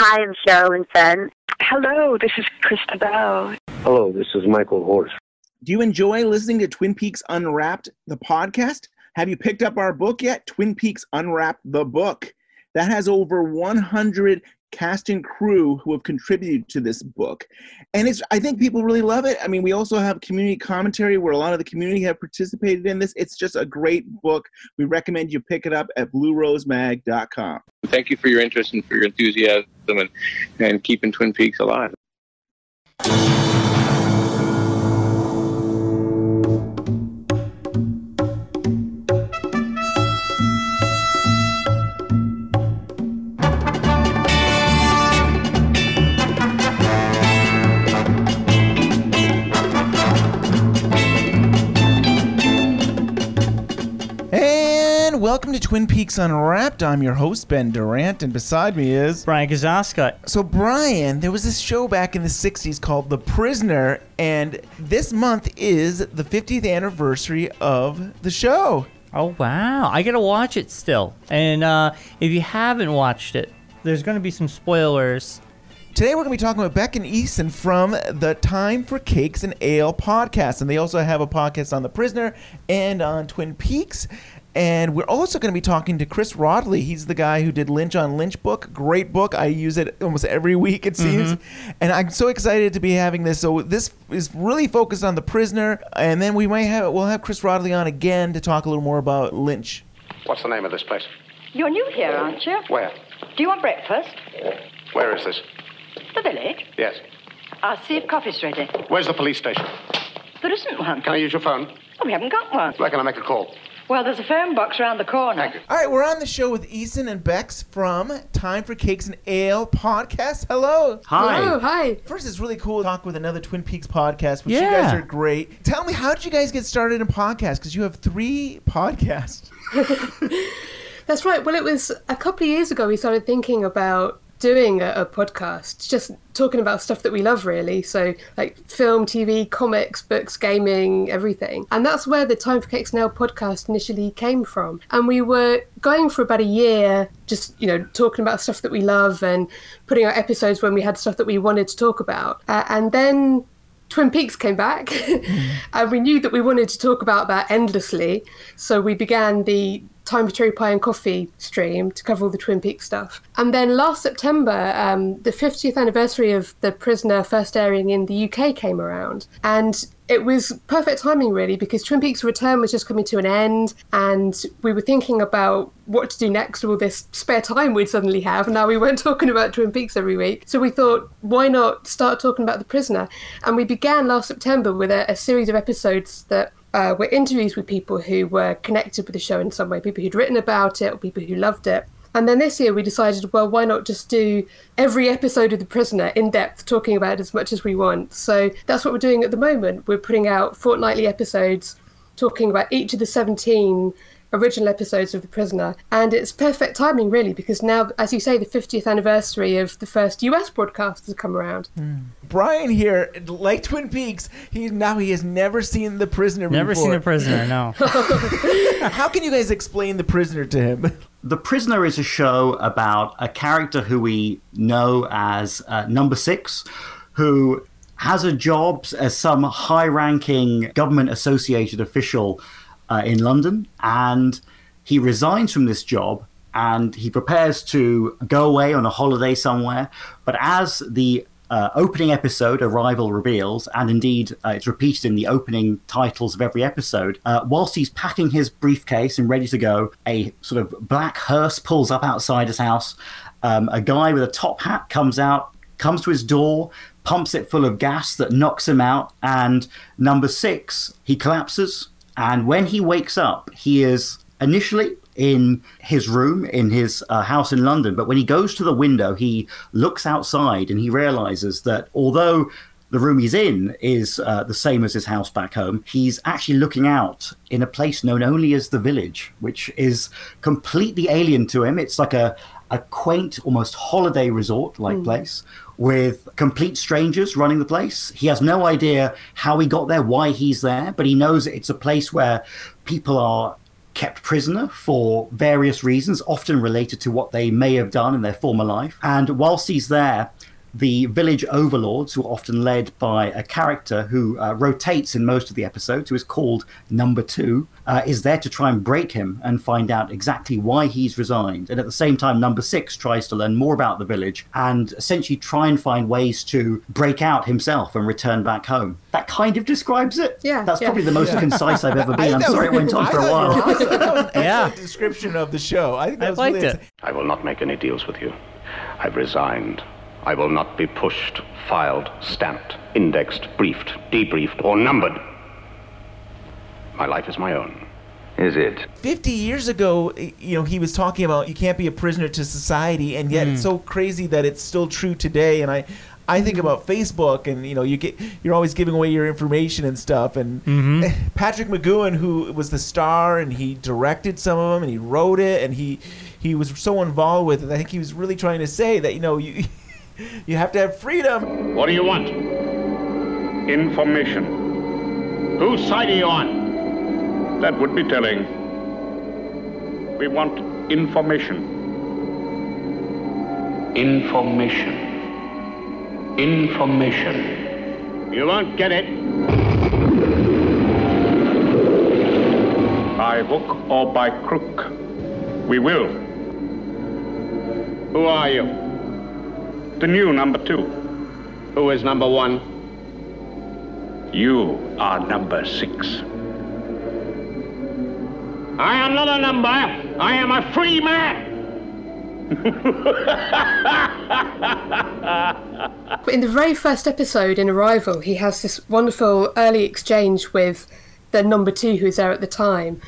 Hi, I'm Sherilyn Fenn. Hello, this is Chrysta Bell. Hello, this is Michael Horse. Do you enjoy listening to Twin Peaks Unwrapped, the podcast? Have you picked up our book yet? Twin Peaks Unwrapped, the book. That has over 100 cast and crew who have contributed to this book. And it's I think people really love it. I mean, we also have community commentary where a lot of the community have participated in this. It's just a great book. We recommend you pick it up at bluerosemag.com. Thank you for your interest and for your enthusiasm and, and keeping Twin Peaks alive. Welcome to Twin Peaks Unwrapped. I'm your host, Ben Durant, and beside me is. Brian Kozaczka. So, Brian, there was this show back in the 60s called The Prisoner, and this month is the 50th anniversary of the show. Oh wow, I gotta watch it still. And uh, if you haven't watched it, there's gonna be some spoilers. Today we're going to be talking about Bex and Easton from the Time for Cakes and Ale podcast. And they also have a podcast on The Prisoner and on Twin Peaks. And we're also going to be talking to Chris Rodley. He's the guy who did Lynch on Lynch book. Great book. I use it almost every week, it seems. Mm-hmm. And I'm so excited to be having this. So this is really focused on The Prisoner. And then we might have, we'll have Chris Rodley on again to talk a little more about Lynch. What's the name of this place? You're new here, aren't you? Where? Do you want breakfast? Where is this? The village? Yes. I'll see if coffee's ready. Where's the police station? There isn't one. Can I use your phone? Oh, we haven't got one. Where can I make a call? Well, there's a phone box around the corner. All right, we're on the show with Easton and Bex from Time for Cakes and Ale podcast. Hello. Hi. Hello. hi. First, it's really cool to talk with another Twin Peaks podcast, which you Yeah. guys are great. Tell me, how did you guys get started in podcasts? Because you have three podcasts. That's right. Well, it was a couple of years ago we started thinking about doing a, a podcast, just talking about stuff that we love, really. So, like film, TV, comics, books, gaming, everything. And that's where the Time for Cakes and Ale podcast initially came from. And we were going for about a year, just, you know, talking about stuff that we love and putting out episodes when we had stuff that we wanted to talk about. Uh, and then Twin Peaks came back, and we knew that we wanted to talk about that endlessly. So we began the Time for Cherry Pie and Coffee stream to cover all the Twin Peaks stuff. And then last September, um, the 50th anniversary of The Prisoner first airing in the UK came around. And it was perfect timing, really, because Twin Peaks Return was just coming to an end, and we were thinking about what to do next with all this spare time we'd suddenly have. Now we weren't talking about Twin Peaks every week. So we thought, why not start talking about The Prisoner? And we began last September with a, a series of episodes that uh, were interviews with people who were connected with the show in some way, people who'd written about it or people who loved it. And then this year we decided, well, why not just do every episode of The Prisoner in depth, talking about it as much as we want? So that's what we're doing at the moment. We're putting out fortnightly episodes talking about each of the 17 original episodes of The Prisoner. And it's perfect timing, really, because now, as you say, the 50th anniversary of the first US broadcast has come around. Brian here, like Twin Peaks, he now he has never seen The Prisoner Never before. seen The prisoner, no. How can you guys explain The Prisoner to him? The Prisoner is a show about a character who we know as uh, Number Six, who has a job as some high ranking government associated official uh, in London. And he resigns from this job and he prepares to go away on a holiday somewhere. But as the uh, opening episode, Arrival, reveals, and indeed uh, it's repeated in the opening titles of every episode. Uh, whilst he's packing his briefcase and ready to go, a sort of black hearse pulls up outside his house. Um, a guy with a top hat comes out, comes to his door, pumps it full of gas that knocks him out, and number six, he collapses. And when he wakes up, he is initially in his room in his uh, house in London. But when he goes to the window, he looks outside and he realizes that although the room he's in is uh, the same as his house back home, he's actually looking out in a place known only as the village, which is completely alien to him. It's like a, a quaint, almost holiday resort like place with complete strangers running the place. He has no idea how he got there, why he's there, but he knows it's a place where people are kept prisoner for various reasons, often related to what they may have done in their former life. And whilst he's there, the village overlords, who are often led by a character who uh, rotates in most of the episodes, who is called Number Two, uh, is there to try and break him and find out exactly why he's resigned. And at the same time, Number Six tries to learn more about the village and essentially try and find ways to break out himself and return back home. That kind of describes it. Yeah, That's yeah. probably the most concise I've ever been. I'm sorry it went on for a while. you were awesome. That was an Yeah. description of the show. I think that I was liked really it. I will not make any deals with you. I've resigned. I will not be pushed, filed, stamped, indexed, briefed, debriefed, or numbered. My life is my own. Is it? 50 years ago, you know, he was talking about you can't be a prisoner to society, and yet it's hmm. so crazy that it's still true today. And I, I think about Facebook, and you know, you get you're always giving away your information and stuff. And mm-hmm. Patrick McGoohan, who was the star, and he directed some of them, and he wrote it, and he he was so involved with it. I think he was really trying to say that you know you you have to have freedom. What do you want? Information. Whose side are you on? That would be telling. We want information. Information. Information. You won't get it. By hook or by crook. We will. Who are you? The new number two. Who is number one? You are number six. I am not a number. I am a free man. In the very first episode in Arrival, he has this wonderful early exchange with the number two who's there at the time,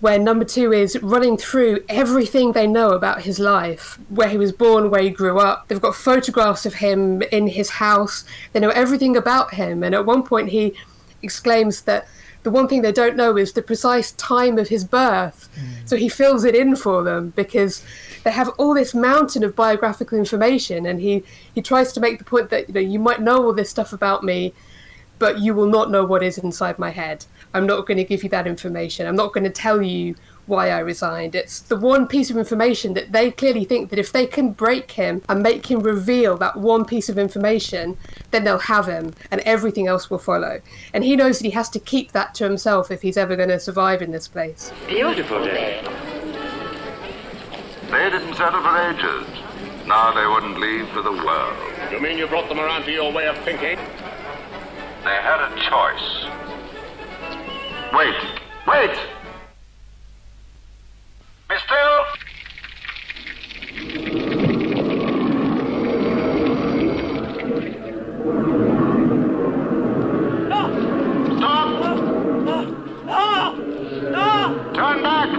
where number two is running through everything they know about his life, where he was born, where he grew up. They've got photographs of him in his house. They know everything about him. And at one point, he exclaims that the one thing they don't know is the precise time of his birth. So he fills it in for them because they have all this mountain of biographical information, and he he tries to make the point that you know you might know all this stuff about me, but you will not know what is inside my head. I'm not going to give you that information. I'm not going to tell you why I resigned. It's the one piece of information that they clearly think that if they can break him and make him reveal that one piece of information, then they'll have him and everything else will follow. And he knows that he has to keep that to himself if he's ever going to survive in this place. Beautiful day. They didn't settle for ages. Now they wouldn't leave for the world. You mean you brought them around to your way of thinking? They had a choice. Wait, wait! Be still! Stop! Turn back!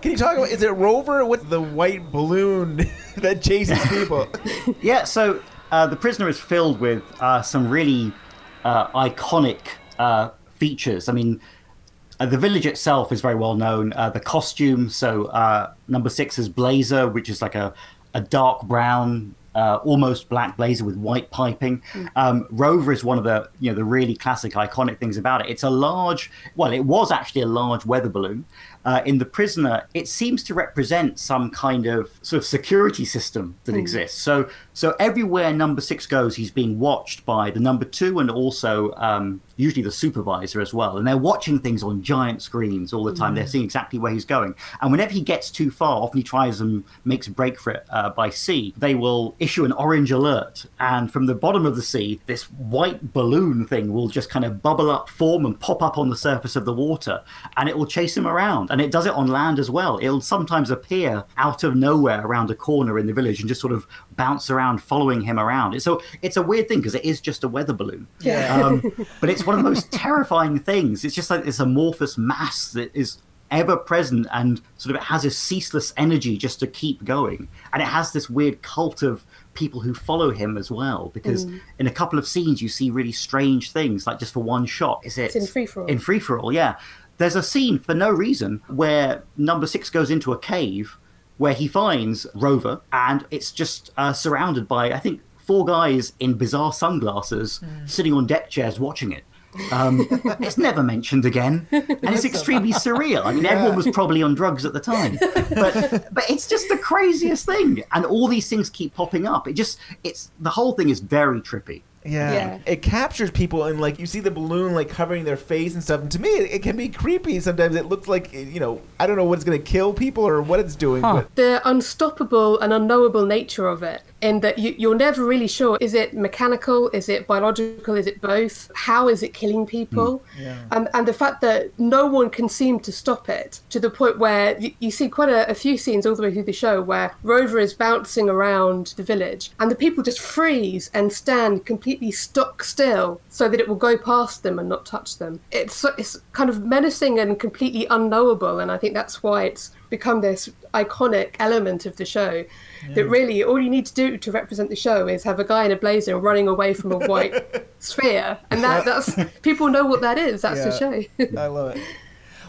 Can you talk about is it Rover with the white balloon that chases people? Yeah, so uh, the prisoner is filled with uh, some really uh, iconic uh, features. I mean, uh, the village itself is very well known. Uh, the costume, so uh, number six is blazer, which is like a, a dark brown, uh, almost black blazer with white piping. Um, Rover is one of the you know the really classic iconic things about it. It's a large, well, it was actually a large weather balloon. Uh, in the prisoner, it seems to represent some kind of sort of security system that exists. So, so everywhere number six goes, he's being watched by the number two and also um, usually the supervisor as well. And they're watching things on giant screens all the time. They're seeing exactly where he's going. And whenever he gets too far, often he tries and makes a break for it uh, by sea. They will issue an orange alert, and from the bottom of the sea, this white balloon thing will just kind of bubble up, form, and pop up on the surface of the water, and it will chase him around. And it does it on land as well. It'll sometimes appear out of nowhere around a corner in the village and just sort of bounce around, following him around. It's so it's a weird thing because it is just a weather balloon. Yeah. Um, but it's one of the most terrifying things. It's just like this amorphous mass that is ever present and sort of it has a ceaseless energy just to keep going. And it has this weird cult of people who follow him as well because in a couple of scenes you see really strange things like just for one shot is it It's in Free For All. in free for all yeah there's a scene for no reason where number six goes into a cave where he finds rover and it's just uh, surrounded by i think four guys in bizarre sunglasses sitting on deck chairs watching it. Um, it's never mentioned again, and it's extremely surreal. I mean, everyone was probably on drugs at the time, but but it's just the craziest thing, and all these things keep popping up. It just it's the whole thing is very trippy. Yeah. Yeah. It captures people and like you see the balloon like covering their face and stuff. And to me, it, it can be creepy. Sometimes it looks like eh, you know I don't know what's going to kill people or what it's doing. Huh. But the unstoppable and unknowable nature of it in that you, you're never really sure. Is it mechanical? Is it biological? Is it both? How is it killing people? Hmm. And, um, and the fact that no one can seem to stop it to the point where you, you see quite a, a few scenes all the way through the show where rover is bouncing around the village and the people just freeze and stand completely stock still so that it will go past them and not touch them. It's, it's kind of menacing and completely unknowable and i think that's why it's become this iconic element of the show that really all you need to do to represent the show is have a guy in a blazer running away from a white sphere and that that's people know what that is that's the show I love it.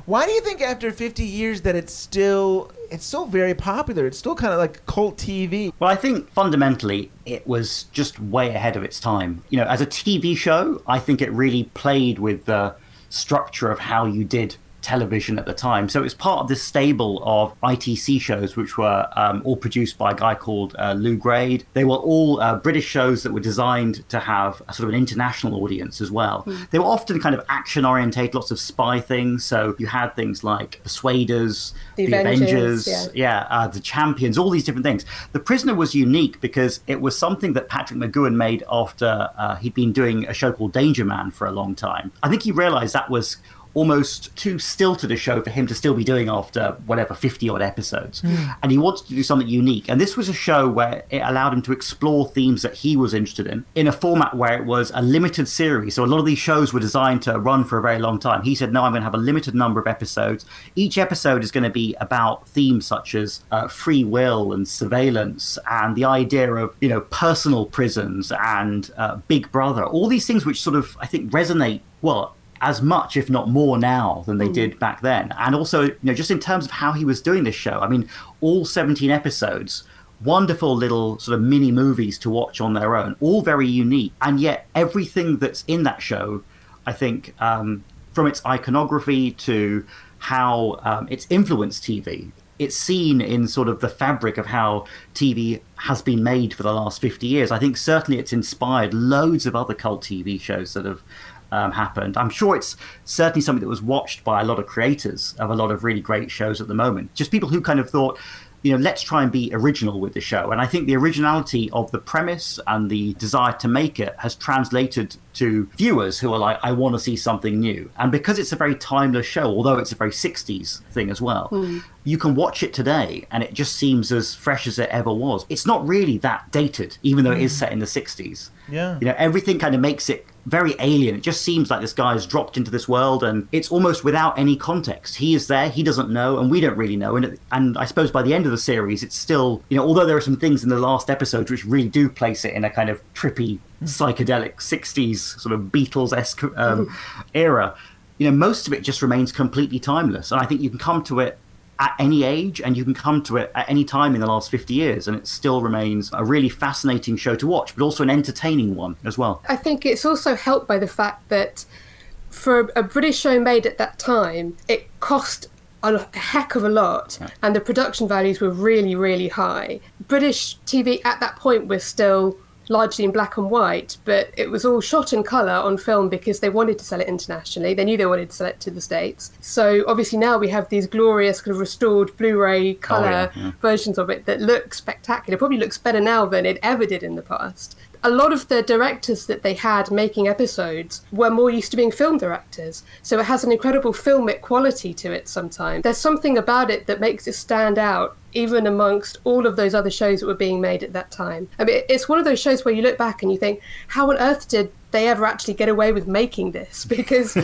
Why do you think after 50 years that it's still it's still very popular? It's still kind of like cult TV. Well, I think fundamentally it was just way ahead of its time. You know, as a TV show, I think it really played with the structure of how you did television at the time. So it was part of this stable of ITC shows, which were um, all produced by a guy called uh, Lew Grade. They were all uh, British shows that were designed to have a sort of an international audience as well. They were often kind of action orientated, lots of spy things. So you had things like Persuaders, The The, Avengers, Avengers, yeah. yeah, uh, the champions, all these different things. The Prisoner was unique because it was something that Patrick McGoohan made after uh, he'd been doing a show called Danger Man for a long time. I think he realized that was almost too stilted a show for him to still be doing after whatever 50 odd episodes and he wanted to do something unique. And this was a show where it allowed him to explore themes that he was interested in in a format where it was a limited series. So a lot of these shows were designed to run for a very long time. He said no i'm going to have a limited number of episodes. Each episode is going to be about themes such as uh, free will and surveillance and the idea of you know personal prisons and uh, big brother. All these things which sort of i think resonate well as much, if not more, now than they did back then. And also, you know, just in terms of how he was doing this show, I mean, all 17 episodes, wonderful little sort of mini movies to watch on their own, all very unique. And yet, everything that's in that show, I think, um, from its iconography to how um, it's influenced TV, it's seen in sort of the fabric of how TV has been made for the last 50 years. I think certainly it's inspired loads of other cult TV shows that have um, happened. I'm sure it's certainly something that was watched by a lot of creators of a lot of really great shows at the moment. Just people who kind of thought, you know, let's try and be original with the show. And I think the originality of the premise and the desire to make it has translated to viewers who are like, I want to see something new. And because it's a very timeless show, although it's a very 60s thing as well, you can watch it today and it just seems as fresh as it ever was. It's not really that dated, even though it is set in the 60s. Yeah. You know, everything kind of makes it very alien. It just seems like this guy has dropped into this world and it's almost without any context. He is there, he doesn't know, and we don't really know. And, it, and I suppose by the end of the series, it's still, you know, although there are some things in the last episode which really do place it in a kind of trippy, psychedelic 60s sort of Beatles esque um, era, you know, most of it just remains completely timeless. And I think you can come to it at any age and you can come to it at any time in the last 50 years and it still remains a really fascinating show to watch but also an entertaining one as well I think it's also helped by the fact that for a British show made at that time, it cost a heck of a lot, and the production values were really, really high. British TV at that point was still largely in black and white, but it was all shot in colour on film because they wanted to sell it internationally. They knew they wanted to sell it to the States. So obviously now we have these glorious kind of restored Blu-ray colour yeah, yeah. versions of it that look spectacular. Probably looks better now than it ever did in the past. A lot of the directors that they had making episodes were more used to being film directors, so it has an incredible filmic quality to it sometimes. There's something about it that makes it stand out even amongst all of those other shows that were being made at that time. I mean, it's one of those shows where you look back and you think, how on earth did they ever actually get away with making this? Because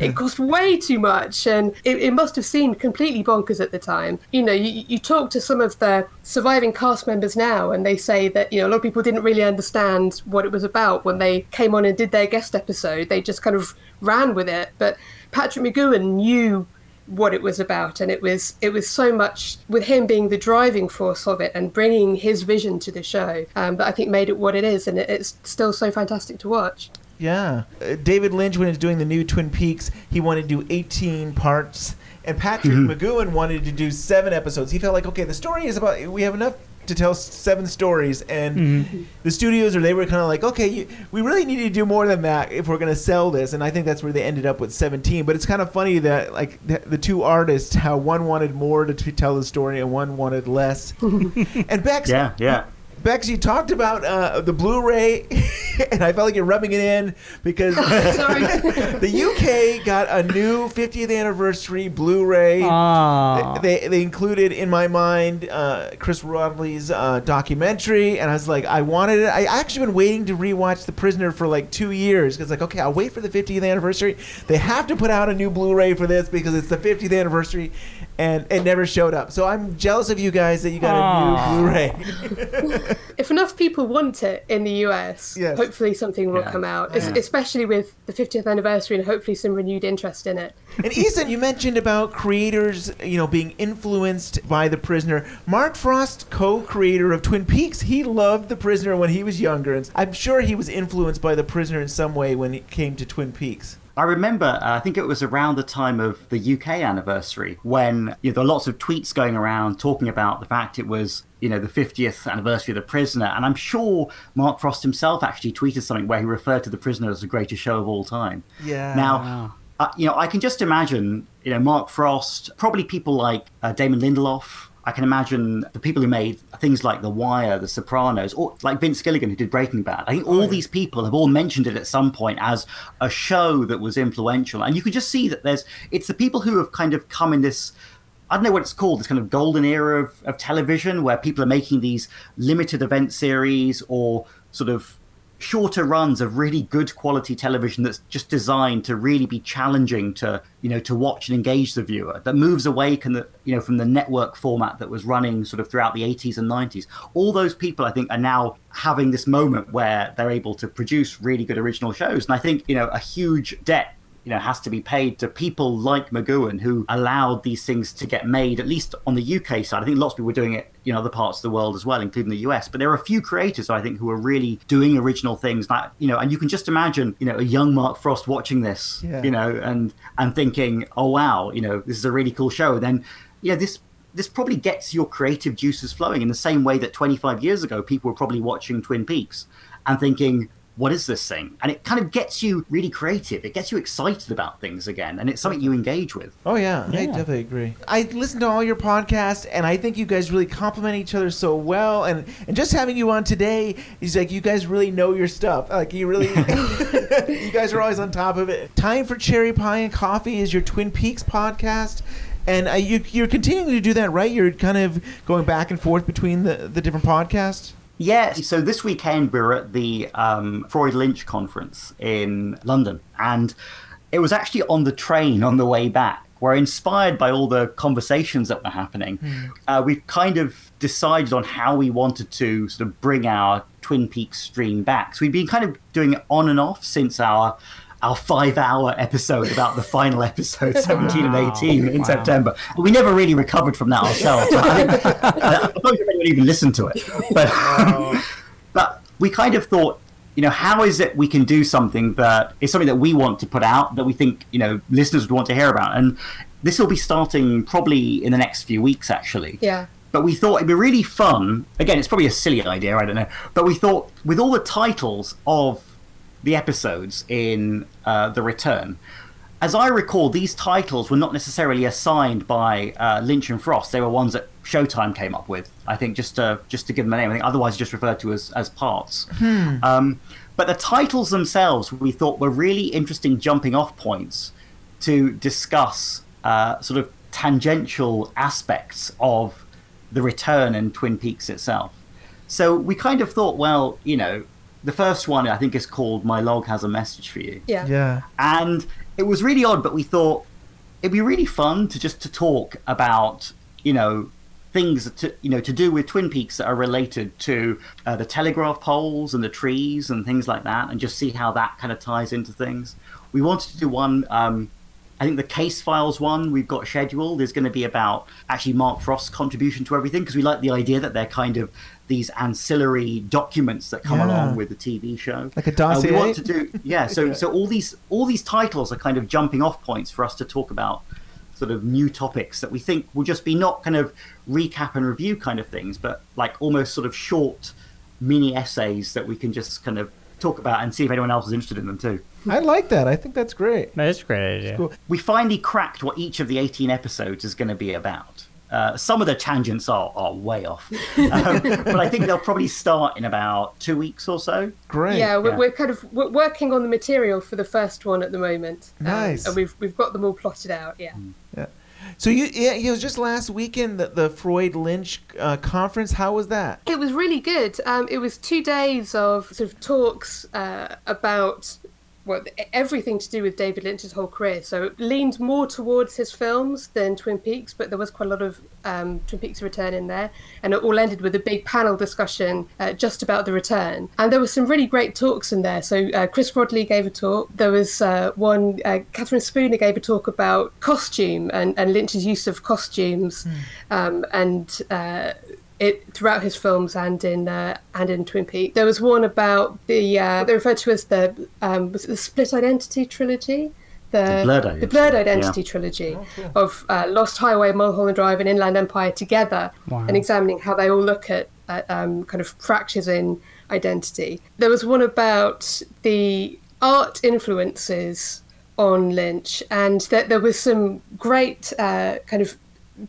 it cost way too much and it, it must have seemed completely bonkers at the time. You know, you, you talk to some of the surviving cast members now and they say that, you know, a lot of people didn't really understand what it was about when they came on and did their guest episode. They just kind of ran with it. But Patrick McGoohan knew what it was about and it was it was so much with him being the driving force of it and bringing his vision to the show um, that I think made it what it is and it, it's still so fantastic to watch Yeah. Uh, David Lynch, when he was doing the new Twin Peaks, he wanted to do 18 parts. And Patrick Mhm. McGoohan wanted to do seven episodes. He felt like, okay, the story is about, we have enough to tell seven stories. And Mhm. the studios, or they were kind of like, okay, you, we really need to do more than that if we're going to sell this. And I think that's where they ended up with 17. But it's kind of funny that, like, the, the two artists, how one wanted more to t- tell the story and one wanted less. and Bex, Yeah, yeah. Bex, you talked about uh, the Blu-ray, and I felt like you're rubbing it in because the UK got a new 50th anniversary Blu-ray. Ah. They, they included, in my mind, uh, Chris Rodley's uh, documentary, and I was like, I wanted it. I actually been waiting to rewatch The Prisoner for like two years because, like, okay, I'll wait for the 50th anniversary. They have to put out a new Blu-ray for this because it's the 50th anniversary, and it never showed up. So I'm jealous of you guys that you got Aw. a new Blu-ray. if enough people want it in the US, Yes. hopefully something will Yeah. come out, Yeah. especially with the 50th anniversary and hopefully some renewed interest in it. And Ethan, you mentioned about creators, you know, being influenced by The Prisoner. Mark Frost, co-creator of Twin Peaks, he loved The Prisoner when he was younger, and I'm sure he was influenced by The Prisoner in some way when it came to Twin Peaks. I remember, uh, I think it was around the time of the UK anniversary when you know, there were lots of tweets going around talking about the fact it was, you know, the 50th anniversary of The Prisoner. And I'm sure Mark Frost himself actually tweeted something where he referred to The Prisoner as the greatest show of all time. Yeah. Now, uh, you know, I can just imagine, you know, Mark Frost, probably people like uh, Damon Lindelof. I can imagine the people who made things like The Wire, The Sopranos, or like Vince Gilligan who did Breaking Bad. I think all oh, these people have all mentioned it at some point as a show that was influential, and you can just see that there's it's the people who have kind of come in this. I don't know what it's called, this kind of golden era of, of television where people are making these limited event series or sort of shorter runs of really good quality television that's just designed to really be challenging to you know to watch and engage the viewer that moves away can the, you know from the network format that was running sort of throughout the 80s and 90s all those people i think are now having this moment where they're able to produce really good original shows. And i think you know a huge debt you know has to be paid to people like McGoohan who allowed these things to get made at least on the UK side. I think lots of people were doing it in other parts of the world as well, including the US. But there are a few creators I think who are really doing original things. That you know, and you can just imagine you know a young Mark Frost watching this, Yeah. you know, and and thinking, oh wow, you know, this is a really cool show. Then yeah, this this probably gets your creative juices flowing in the same way that 25 years ago people were probably watching Twin Peaks and thinking, what is this thing? And it kind of gets you really creative. It gets you excited about things again, and it's something you engage with. Oh yeah, I definitely agree. I listen to all your podcasts, and I think you guys really complement each other so well. And and just having you on today is like you guys really know your stuff. Like you really, you guys are always on top of it. Time for cherry pie and coffee is your Twin Peaks podcast. And uh, you, you're continuing to do that, right? You're kind of going back and forth between the, the different podcasts. Yes. So this weekend we were at the um, Freud Lynch conference in London, and it was actually on the train on the way back. We're inspired by all the conversations that were happening. Uh, we've kind of decided on how we wanted to sort of bring our Twin Peaks stream back. So we've been kind of doing it on and off since our our five hour episode about the final episode, 17 and 18 in Wow. September. But we never really recovered from that ourselves. I, think, I don't think anyone even listened to it. But, but we kind of thought, you know, how is it we can do something that is something that we want to put out that we think, you know, listeners would want to hear about? And this will be starting probably in the next few weeks, actually. Yeah. But we thought it'd be really fun. Again, it's probably a silly idea, I don't know. But we thought with all the titles of the episodes in uh, The Return, as I recall, these titles were not necessarily assigned by uh, Lynch and Frost. They were ones that Showtime came up with. I think just to just to give them a name. I think otherwise just referred to as as parts. Um, but the titles themselves, we thought were really interesting jumping off points to discuss uh, sort of tangential aspects of the return and Twin Peaks itself. So we kind of thought, well, you know, the first one I think is called "My Log Has a Message for You." Yeah. Yeah. and it was really odd but we thought it'd be really fun to just to talk about you know things to you know to do with twin peaks that are related to uh, the telegraph poles and the trees and things like that and just see how that kind of ties into things we wanted to do one um, I think the case files one we've got scheduled is going to be about actually Mark Frost's contribution to everything because we like the idea that they're kind of these ancillary documents that come Yeah. along with the TV show. Like a Uh, we want to do yeah. So so all these all these titles are kind of jumping off points for us to talk about sort of new topics that we think will just be not kind of recap and review kind of things, but like almost sort of short mini essays that we can just kind of talk about and see if anyone else is interested in them too. I like that. I think that's great. That's a great idea. Cool. We finally cracked what each of the 18 episodes is going to be about. Uh, some of the tangents are, are way off, um, but I think they'll probably start in about two weeks or so. Great. Yeah, we're, Yeah. we're kind of we're working on the material for the first one at the moment. Um, Nice. and we've we've got them all plotted out. Yeah. Yeah. So you, yeah, it was just last weekend the, the Freud Lynch uh, conference. How was that? It was really good. Um, it was two days of sort of talks uh, about well everything to do with David Lynch's whole career. So it leaned more towards his films than Twin Peaks, but there was quite a lot of um, Twin Peaks Return in there, and it all ended with a big panel discussion uh, just about the return. And there were some really great talks in there. So uh, Chris Rodley gave a talk. There was uh, one. Uh, Catherine Spooner gave a talk about costume and, and Lynch's use of costumes, um, and. It throughout his films and in uh, and in Twin Peaks. There was one about the uh, they referred to as the um, was it the Split Identity trilogy. The, The Blurred the Identity, Blurred Identity yeah. trilogy of uh, Lost Highway, Mulholland Drive, and Inland Empire together, Wow. and examining how they all look at, at um, kind of fractures in identity. There was one about the art influences on Lynch, and that there was some great uh, kind of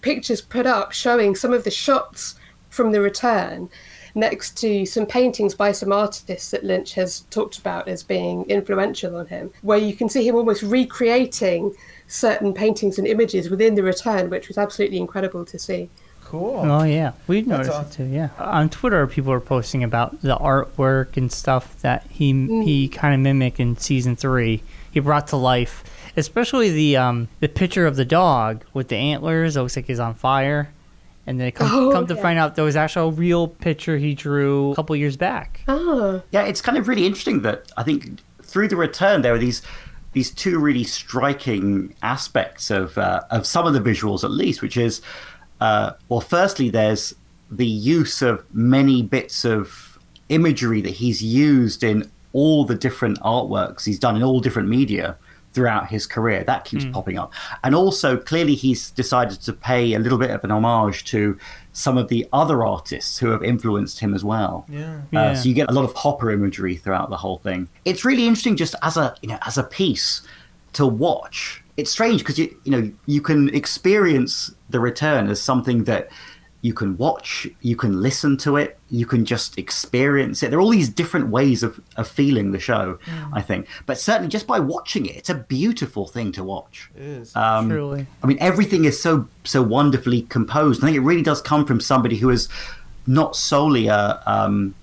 pictures put up showing some of the shots from the return next to some paintings by some artists that Lynch has talked about as being influential on him, where you can see him almost recreating certain paintings and images within the return, which was absolutely incredible to see. Cool. Oh yeah, we've That's noticed it too. Yeah, on Twitter, people are posting about the artwork and stuff that he Mm. he kind of mimicked in season three. He brought to life, especially the um the picture of the dog with the antlers. It looks like he's on fire, and then come, Oh, come to yeah. find out there was actually a real picture he drew a couple years back. Ah, Yeah, it's kind of really interesting that I think through the return there are these these two really striking aspects of uh, of some of the visuals at least, which is uh, well, firstly, there's the use of many bits of imagery that he's used in all the different artworks he's done in all different media throughout his career. That keeps popping up. And also, clearly, he's decided to pay a little bit of an homage to some of the other artists who have influenced him as well. Yeah. Uh, Yeah. so you get a lot of Hopper imagery throughout the whole thing. It's really interesting, just as a you know as a piece to watch. It's strange because you you know you can experience the return as something that you can watch, you can listen to it, you can just experience it. There are all these different ways of, of feeling the show, I think. But certainly just by watching it, it's a beautiful thing to watch. It is. Um, Truly. I mean, everything is so so wonderfully composed. I think it really does come from somebody who is not solely a um,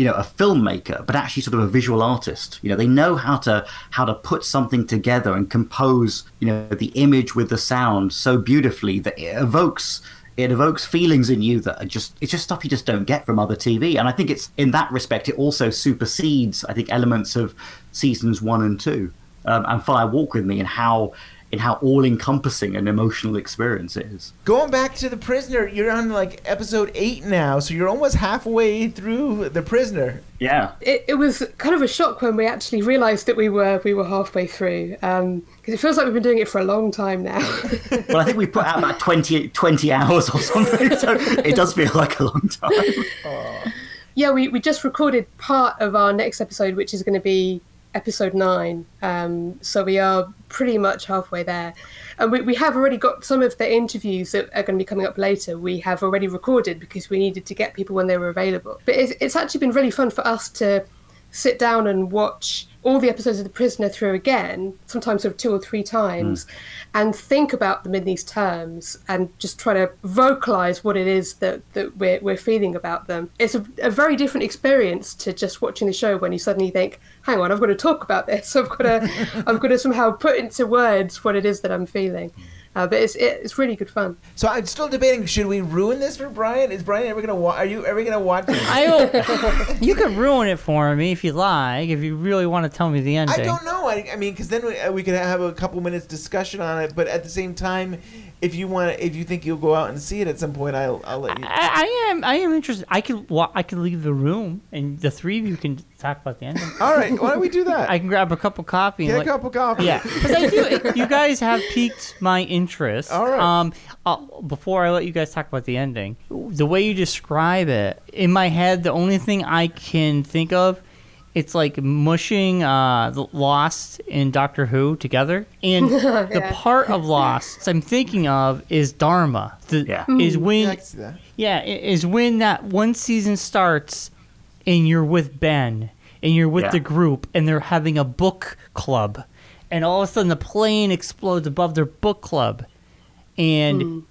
you know a filmmaker, but actually sort of a visual artist. You know, they know how to how to put something together and compose you know the image with the sound so beautifully that it evokes. It evokes feelings in you that are just it's just stuff you just don't get from other TV, and I think it's in that respect it also supersedes I think elements of seasons one and two um, and Fire Walk with Me and how in how all encompassing an emotional experience it is. Going back to the prisoner, you're on like episode eight now, so you're almost halfway through the prisoner. Yeah. it, it was kind of a shock when we actually realised that we were we were halfway through um, because it feels like we've been doing it for a long time now. Well, I think we put out about 20, 20 hours or something, so it does feel like a long time. Yeah, we, we just recorded part of our next episode, which is going to be episode nine. Um, so we are pretty much halfway there. And we, we have already got some of the interviews that are going to be coming up later. We have already recorded because we needed to get people when they were available. But it's, it's actually been really fun for us to sit down and watch all the episodes of The Prisoner through again, sometimes sort of two or three times, hmm. and think about them in these terms and just try to vocalize what it is that, that we're, we're feeling about them. It's a, a very different experience to just watching the show when you suddenly think, hang on, I've got to talk about this. I've got to, I've got to somehow put into words what it is that I'm feeling. Hmm. Uh, but it's, it's really good fun. So I'm still debating: should we ruin this for Brian? Is Brian ever gonna? watch? are you ever gonna watch? I you could ruin it for me if you like, if you really want to tell me the ending, I don't know. I, I mean, because then we, uh, we could have a couple minutes discussion on it. But at the same time, if you want, if you think you'll go out and see it at some point, I'll I'll let you. I, I am I am interested. I could wa- I could leave the room and the three of you can talk about the ending. All right, why don't we do that? I can grab a cup of coffee. Get and a let- cup of coffee. Yeah, because I do. You guys have piqued my interest. All right. Um, uh, before I let you guys talk about the ending, the way you describe it in my head, the only thing I can think of, it's like mushing uh, Lost and Doctor Who together, and the Yeah. part of Lost I'm thinking of is Dharma. The, Yeah. Is when Yeah, I see that. yeah, is when that one season starts and you're with Ben and you're with Yeah. the group and they're having a book club. And all of a sudden the plane explodes above their book club. And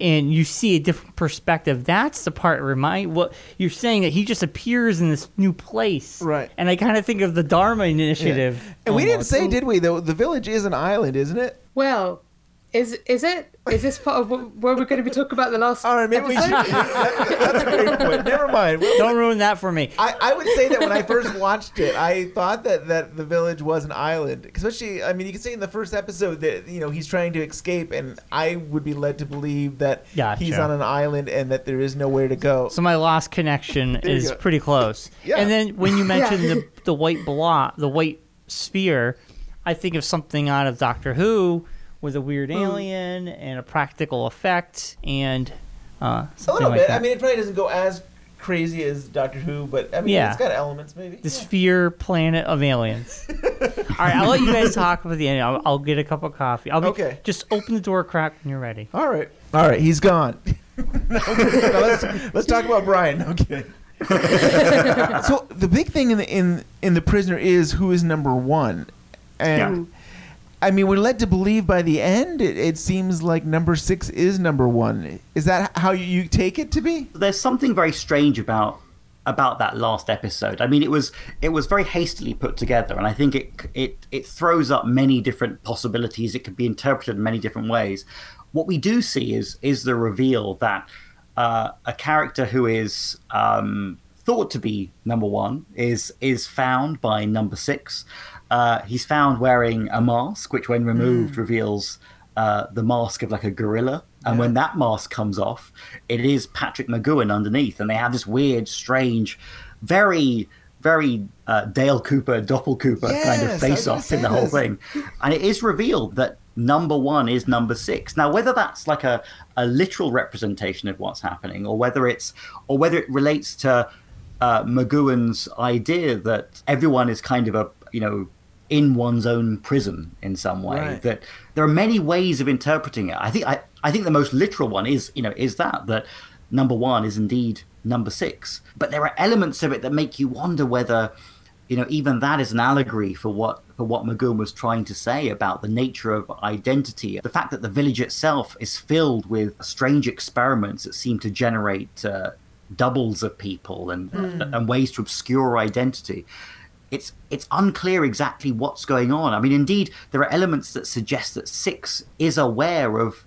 and you see a different perspective. That's the part remind what you're saying that he just appears in this new place. Right. And I kind of think of the Dharma initiative. And we didn't say, did we? Though the village is an island, isn't it? Well, is is it? Is this part of what, where we're going to be talking about the last All right, maybe we should. episode? that- that's a great point. Never mind. We'll- Don't ruin that for me. I, I would say that when I first watched it, I thought that, that the village was an island. Especially, I mean, you can see in the first episode that you know he's trying to escape, and I would be led to believe that Gotcha. he's on an island and that there is nowhere to go. So my lost connection is go. pretty close. Yeah. And then when you mentioned Yeah. the the white block, the white sphere, I think of something out of Doctor Who with a weird alien and a practical effect and uh, a something little like bit. that. I mean, it probably doesn't go as crazy as Doctor Who, but I mean, Yeah. it's got elements maybe. the sphere planet of aliens. All right, I'll let you guys talk about the end. I'll, I'll get a cup of coffee. I'll be, Okay. Just open the door crack when you're ready. All right, all right, he's gone. No, let's let's talk about Brian. No I'm kidding. so the big thing in the in in the prisoner is who is number one, and I mean we're led to believe by the end it, it seems like number six is number one. Is that how you, take it to be? there's something very strange about about that last episode. I mean, it was it was very hastily put together, and I think it it it throws up many different possibilities. It could be interpreted in many different ways. What we do see is is the reveal that uh, a character who is um, thought to be number one is is found by number six. Uh, he's found wearing a mask, which, when removed, reveals uh, the mask of like a gorilla. And when that mask comes off, it is Patrick McGoohan underneath, and they have this weird, strange, very, very uh, Dale Cooper, Doppel Cooper kind Yes, I of face off in the whole thing. And it is revealed that number one is number six. Now, whether that's like a, a literal representation of what's happening, or whether it's or whether it relates to uh, McGoohan's idea that everyone is kind of a you know in one's own prison in some way. Right. That there are many ways of interpreting it. I think I, I think the most literal one is you know is that that number one is indeed number six. But there are elements of it that make you wonder whether you know even that is an allegory for what for what McGoohan was trying to say about the nature of identity the fact that the village itself is filled with strange experiments that seem to generate uh, doubles of people and and ways to obscure identity it's it's unclear exactly what's going on. I mean, indeed, there are elements that suggest that Six is aware of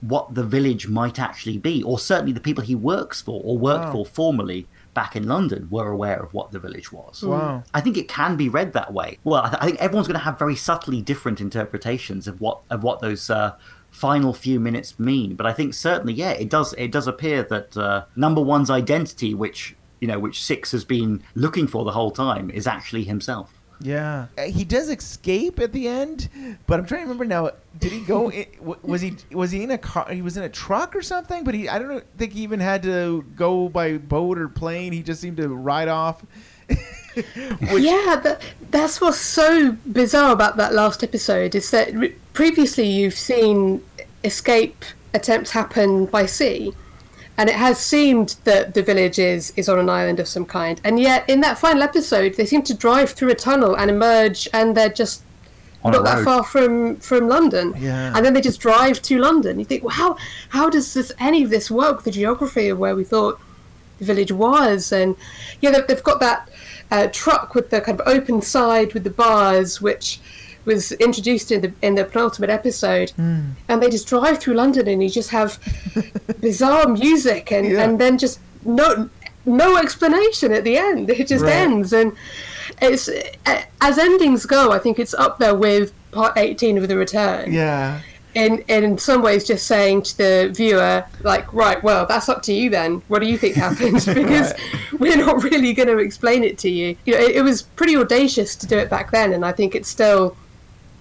what the village might actually be, or certainly the people he works for or worked Wow. for formerly back in London were aware of what the village was. Wow. I think it can be read that way. Well, I, th- I think everyone's going to have very subtly different interpretations of what of what those uh, final few minutes mean. But I think certainly, yeah, it does it does appear that uh, number one's identity, which you know, which Six has been looking for the whole time, is actually himself. Yeah, Uh, he does escape at the end, but I'm trying to remember now. Did he go? In, was he was he in a car? He was in a truck or something. But he I don't think he even had to go by boat or plane. He just seemed to ride off. yeah, that, that's what's so bizarre about that last episode is that re- previously you've seen escape attempts happen by sea, and it has seemed that the village is, is on an island of some kind. And yet, in that final episode, they seem to drive through a tunnel and emerge, and they're just On not that far from from London. Yeah. And then they just drive to London. You think, well, how how does this any of this work? with The geography of where we thought the village was, and yeah, they've, they've got that uh, truck with the kind of open side with the bars, which was introduced in the in the penultimate episode, hmm. and they just drive through London, and you just have bizarre music, and Yeah. and then just no no explanation at the end. It just Right. ends, and it's as endings go. I think it's up there with part eighteen of The Return. Yeah. In in some ways, just saying to the viewer, like, right, well, that's up to you then. What do you think happened? Because we're not really going to explain it to you. You know, it, it was pretty audacious to do it back then, and I think it's still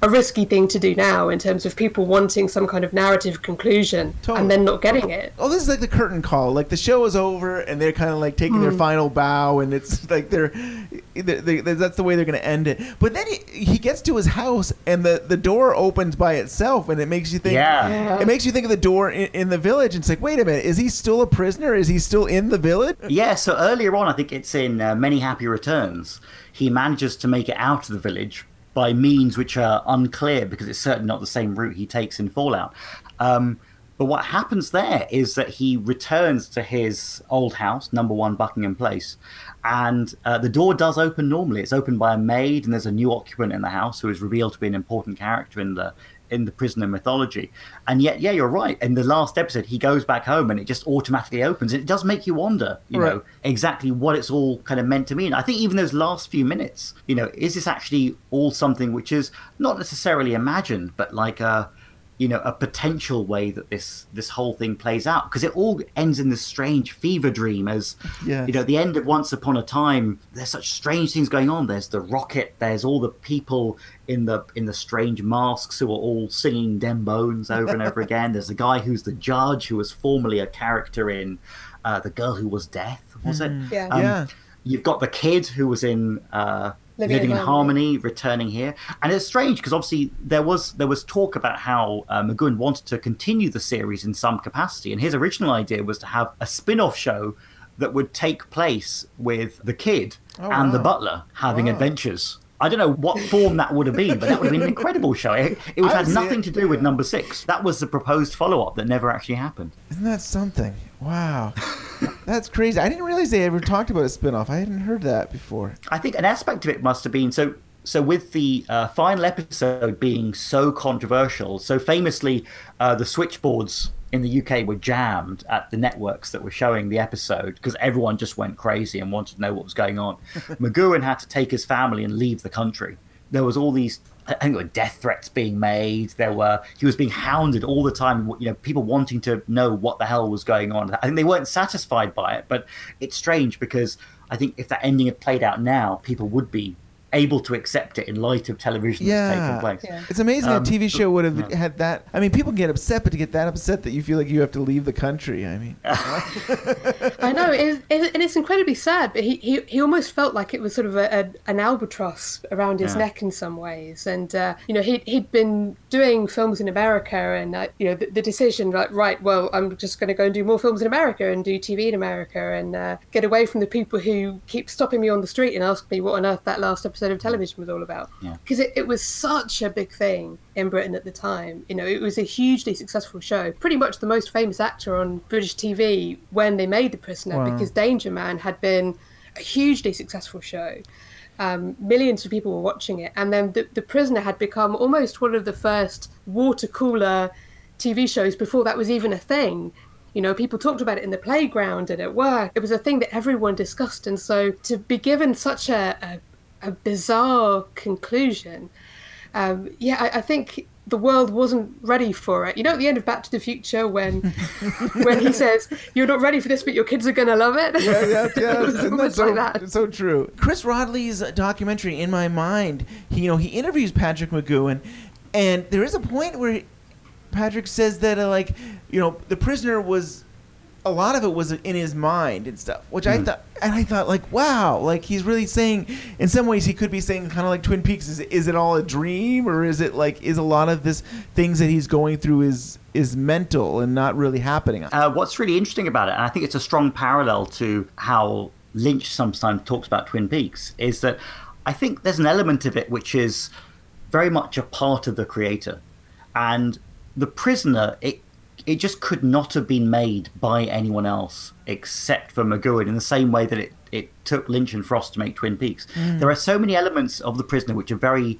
a risky thing to do now in terms of people wanting some kind of narrative conclusion and then not getting it. Oh, this is like the curtain call. Like the show is over, and they're kind of like taking their Hmm. final bow, and it's like they're, they they that's the way they're going to end it. But then he, he gets to his house, and the, the door opens by itself, and it makes you think. Yeah. Yeah. It makes you think of the door in, in the village. And it's like, wait a minute, is he still a prisoner? Is he still in the village? Yeah, so earlier on, I think it's in uh, Many Happy Returns, he manages to make it out of the village by means which are unclear because it's certainly not the same route he takes in Fallout. Um, but what happens there is that he returns to his old house, number one Buckingham Place, and uh, the door does open normally. It's opened by a maid, and there's a new occupant in the house who is revealed to be an important character in the in the prisoner mythology. And yet, yeah, you're right. In the last episode, he goes back home and it just automatically opens. It does make you wonder, you Right. know, exactly what it's all kind of meant to mean. I think even those last few minutes, you know, is this actually all something which is not necessarily imagined, but like a, you know, a potential way that this this whole thing plays out? Because it all ends in this strange fever dream as, you know, the end of Once Upon a Time, there's such strange things going on. There's the rocket. There's all the people in the in the strange masks who are all singing "Dem Bones" over and over again. There's a guy who's the judge who was formerly a character in uh, "The Girl Who Was Death." Was it? Mhm. Yeah. Um, Yeah. You've got the kid who was in uh, Living Living, in in Harmony, returning here, and it's strange because obviously there was there was talk about how uh, McGoohan wanted to continue the series in some capacity, and his original idea was to have a spin-off show that would take place with the kid Oh, and the butler having Wow. adventures. I don't know what form that would have been, but that would have been an incredible show. It, it would have see nothing it, to do with number six. That was the proposed follow-up that never actually happened. Isn't that something? Wow. That's crazy. I didn't realize they ever talked about a spin-off. I hadn't heard that before. I think an aspect of it must have been so. So with the uh, final episode being so controversial, so famously, uh, the switchboards in the UK were jammed at the networks that were showing the episode because everyone just went crazy and wanted to know what was going on. McGoohan had to take his family and leave the country. There was all these, I think, there were death threats being made. There were he was being hounded all the time. You know, people wanting to know what the hell was going on. I think they weren't satisfied by it, but it's strange because I think if that ending had played out now, people would be able to accept it in light of television that's Yeah. taking place. It's amazing Um, a TV show would have yeah. had that. I mean, people get upset, but to get that upset that you feel like you have to leave the country. I mean, I know, it, it, and it's incredibly sad. But he, he, he almost felt like it was sort of a, a, an albatross around his Yeah. neck in some ways. And uh, you know, he he'd been doing films in America, and uh, you know, the, the decision like, right, well, I'm just going to go and do more films in America and do TV in America, and uh, get away from the people who keep stopping me on the street and ask me what on earth that last episode of television was all about. Yeah. Because it, it was such a big thing in Britain at the time. You know, it was a hugely successful show. Pretty much the most famous actor on British TV when they made The Prisoner, Wow. because Danger Man had been a hugely successful show. Um, millions of people were watching it, and then the, the Prisoner had become almost one of the first water cooler TV shows before that was even a thing. You know, people talked about it in the playground and at work. It was a thing that everyone discussed, and so to be given such a, a, a bizarre conclusion, um, yeah, I, I think the world wasn't ready for it. You know, at the end of Back to the Future, when when he says, "You're not ready for this, but your kids are gonna love it." yeah, yeah, yeah. It was Isn't that so, like that. it's so true. Chris Rodley's documentary, In My Mind, he, you know, he interviews Patrick McGoohan, and there is a point where Patrick says that, uh, like, you know, the prisoner was. A lot of it was in his mind and stuff, which I thought, and I thought, like, wow, like he's really saying. In some ways, he could be saying, kind of like Twin Peaks, is is it all a dream, or is it like is a lot of this things that he's going through is is mental and not really happening? Uh, what's really interesting about it, and I think it's a strong parallel to how Lynch sometimes talks about Twin Peaks, is that I think there's an element of it which is very much a part of the creator. And The Prisoner, it it just could not have been made by anyone else except for McGoohan in the same way that it, it took Lynch and Frost to make Twin Peaks. Mm. There are so many elements of The Prisoner which are very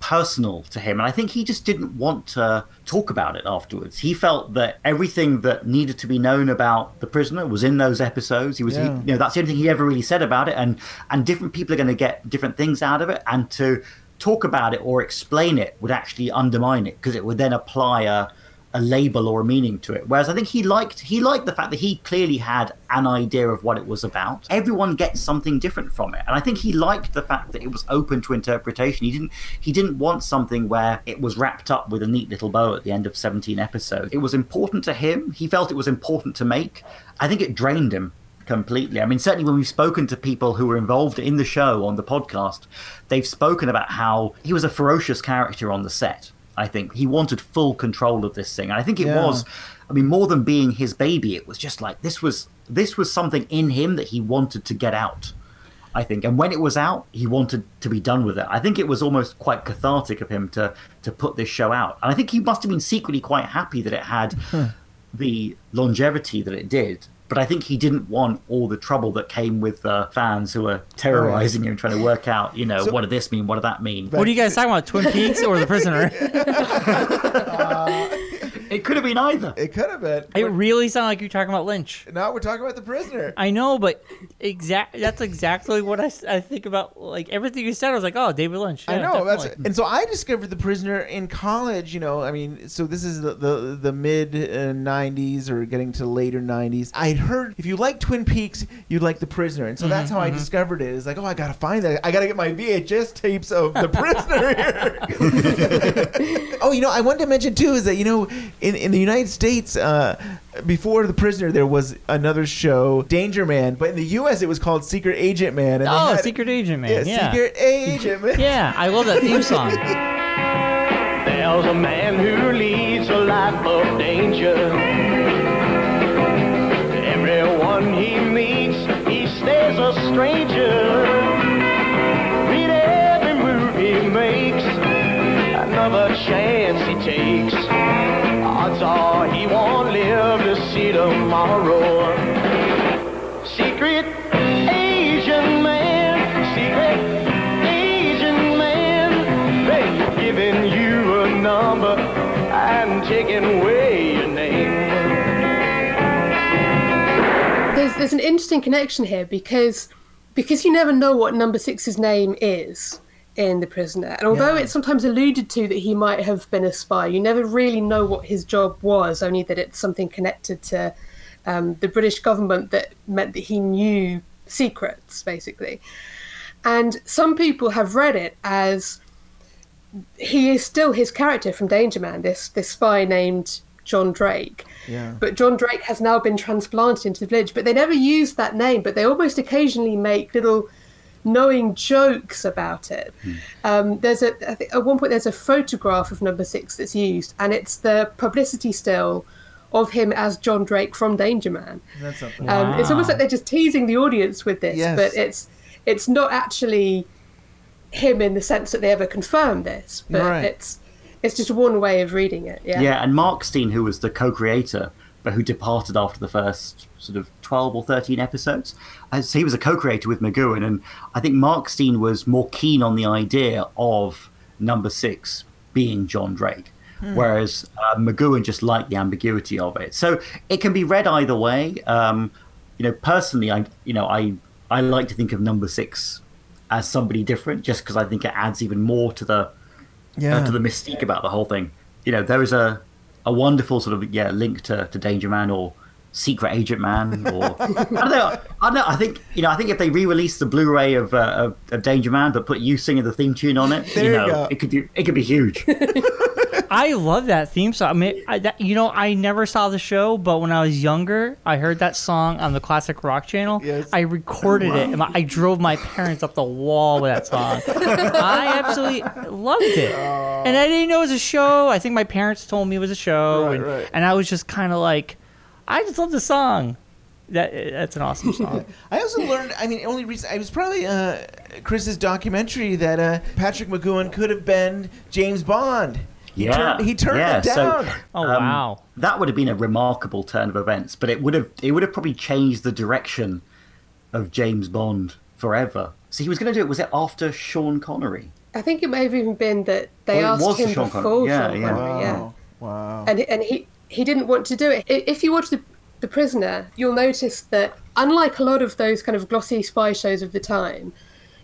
personal to him. And I think he just didn't want to talk about it afterwards. He felt that everything that needed to be known about the prisoner was in those episodes. He was, he- you know, that's the only thing he ever really said about it. And and different people are going to get different things out of it. And to talk about it or explain it would actually undermine it because it would then apply a a label or a meaning to it. Whereas I think he liked he liked the fact that he clearly had an idea of what it was about. Everyone gets something different from it, and I think he liked the fact that it was open to interpretation. He didn't he didn't want something where it was wrapped up with a neat little bow at the end of 17 episodes. It was important to him. He felt it was important to make. I think it drained him completely. I mean, certainly when we've spoken to people who were involved in the show on the podcast, they've spoken about how he was a ferocious character on the set. I think he wanted full control of this thing. And I think it Yeah. was, I mean, more than being his baby, it was just like this was this was something in him that he wanted to get out. I think, and when it was out, he wanted to be done with it. I think it was almost quite cathartic of him to to put this show out, and I think he must have been secretly quite happy that it had hmm. the longevity that it did. But I think he didn't want all the trouble that came with the fans who were terrorizing him, trying to work out, you know, So- what did this mean? What did that mean? What are you guys talking about? Twin Peaks or The Prisoner? Uh, It could have been either. It could have been. It really sounded like you're talking about Lynch. Now we're talking about the prisoner. I know, but exact that's exactly what I, I think about. Like everything you said, I was like, oh, David Lynch. I Yeah, know that's and so I discovered the prisoner in college. You know, I mean, so this is the the, the mid uh, '90s or getting to later '90s. I'd heard if you like Twin Peaks, you'd like the prisoner, and so Mm-hmm, that's how I discovered it. It's like, oh, I gotta find that. I gotta get my VHS tapes of the prisoner here. oh, you know, I wanted to mention too is that you know, in in the United States. Uh, before the prisoner, there was another show, Danger Man, but in the U.S. it was called Secret Agent Man. And Oh, had- Secret Agent Man. Yeah, Yeah. Secret Agent Man. Yeah, I love that theme song. There's a man who leads a life of danger. Everyone he meets, he stays a stranger. Tomorrow. Secret agent man, secret agent man. They're giving you a number and taking away your name. There's there's an interesting connection here because because you never know what number six's name is in the prisoner, and although Yeah. it's sometimes alluded to that he might have been a spy, you never really know what his job was. Only that it's something connected to um, the British government that meant that he knew secrets, basically. And some people have read it as he is still his character from Danger Man, this this spy named John Drake. Yeah. But John Drake has now been transplanted into the village. But they never use that name, but they almost occasionally make little knowing jokes about it. Um, there's a I think at one point there's a photograph of number six that's used, and it's the publicity still of him as John Drake from Danger Man. That's something. Um, it's almost like they're just teasing the audience with this, Yes. but it's it's not actually him in the sense that they ever confirm this, but Right. it's it's just one way of reading it. Yeah. Yeah, and Markstein, who was the co-creator, but who departed after the first sort of twelve or thirteen episodes, uh, so he was a co-creator with McGoohan, and I think Markstein was more keen on the idea of Number Six being John Drake, whereas uh, McGoohan just liked the ambiguity of it. So it can be read either way. Um, you know, personally, I you know I I like to think of Number Six as somebody different, just because I think it adds even more to the Yeah. uh, to the mystique about the whole thing. You know, there is a a wonderful sort of yeah link to, to Danger Man or Secret Agent Man or I don't know. I don't know. I think you know. I think if they re-release the Blu-ray of, uh, of of Danger Man, but put you singing the theme tune on it, There you you know, go. it could be it could be huge. I love that theme song. I mean, I, that, you know, I never saw the show, but when I was younger, I heard that song on the classic rock channel. Yes. I recorded it, and my, I drove my parents up the wall with that song. I absolutely loved it, and I didn't know it was a show. I think my parents told me it was a show, Right, and, right. and I was just kind of like, I just love the song. That that's an awesome song. I also learned. I mean, only reason I was probably uh, Chris's documentary that uh, Patrick McGoohan could have been James Bond. He Yeah, turned, he turned yeah, it so- down. Oh Um, wow. that would have been a remarkable turn of events, but it would have it would have probably changed the direction of James Bond forever. So he was going to do it. Was it after Sean Connery? I think it may have even been that they it was asked him Sean Connery. before Yeah, Sean yeah. Connery, yeah. Wow. Wow. and and he he didn't want to do it. If you watch the the Prisoner, you'll notice that unlike a lot of those kind of glossy spy shows of the time,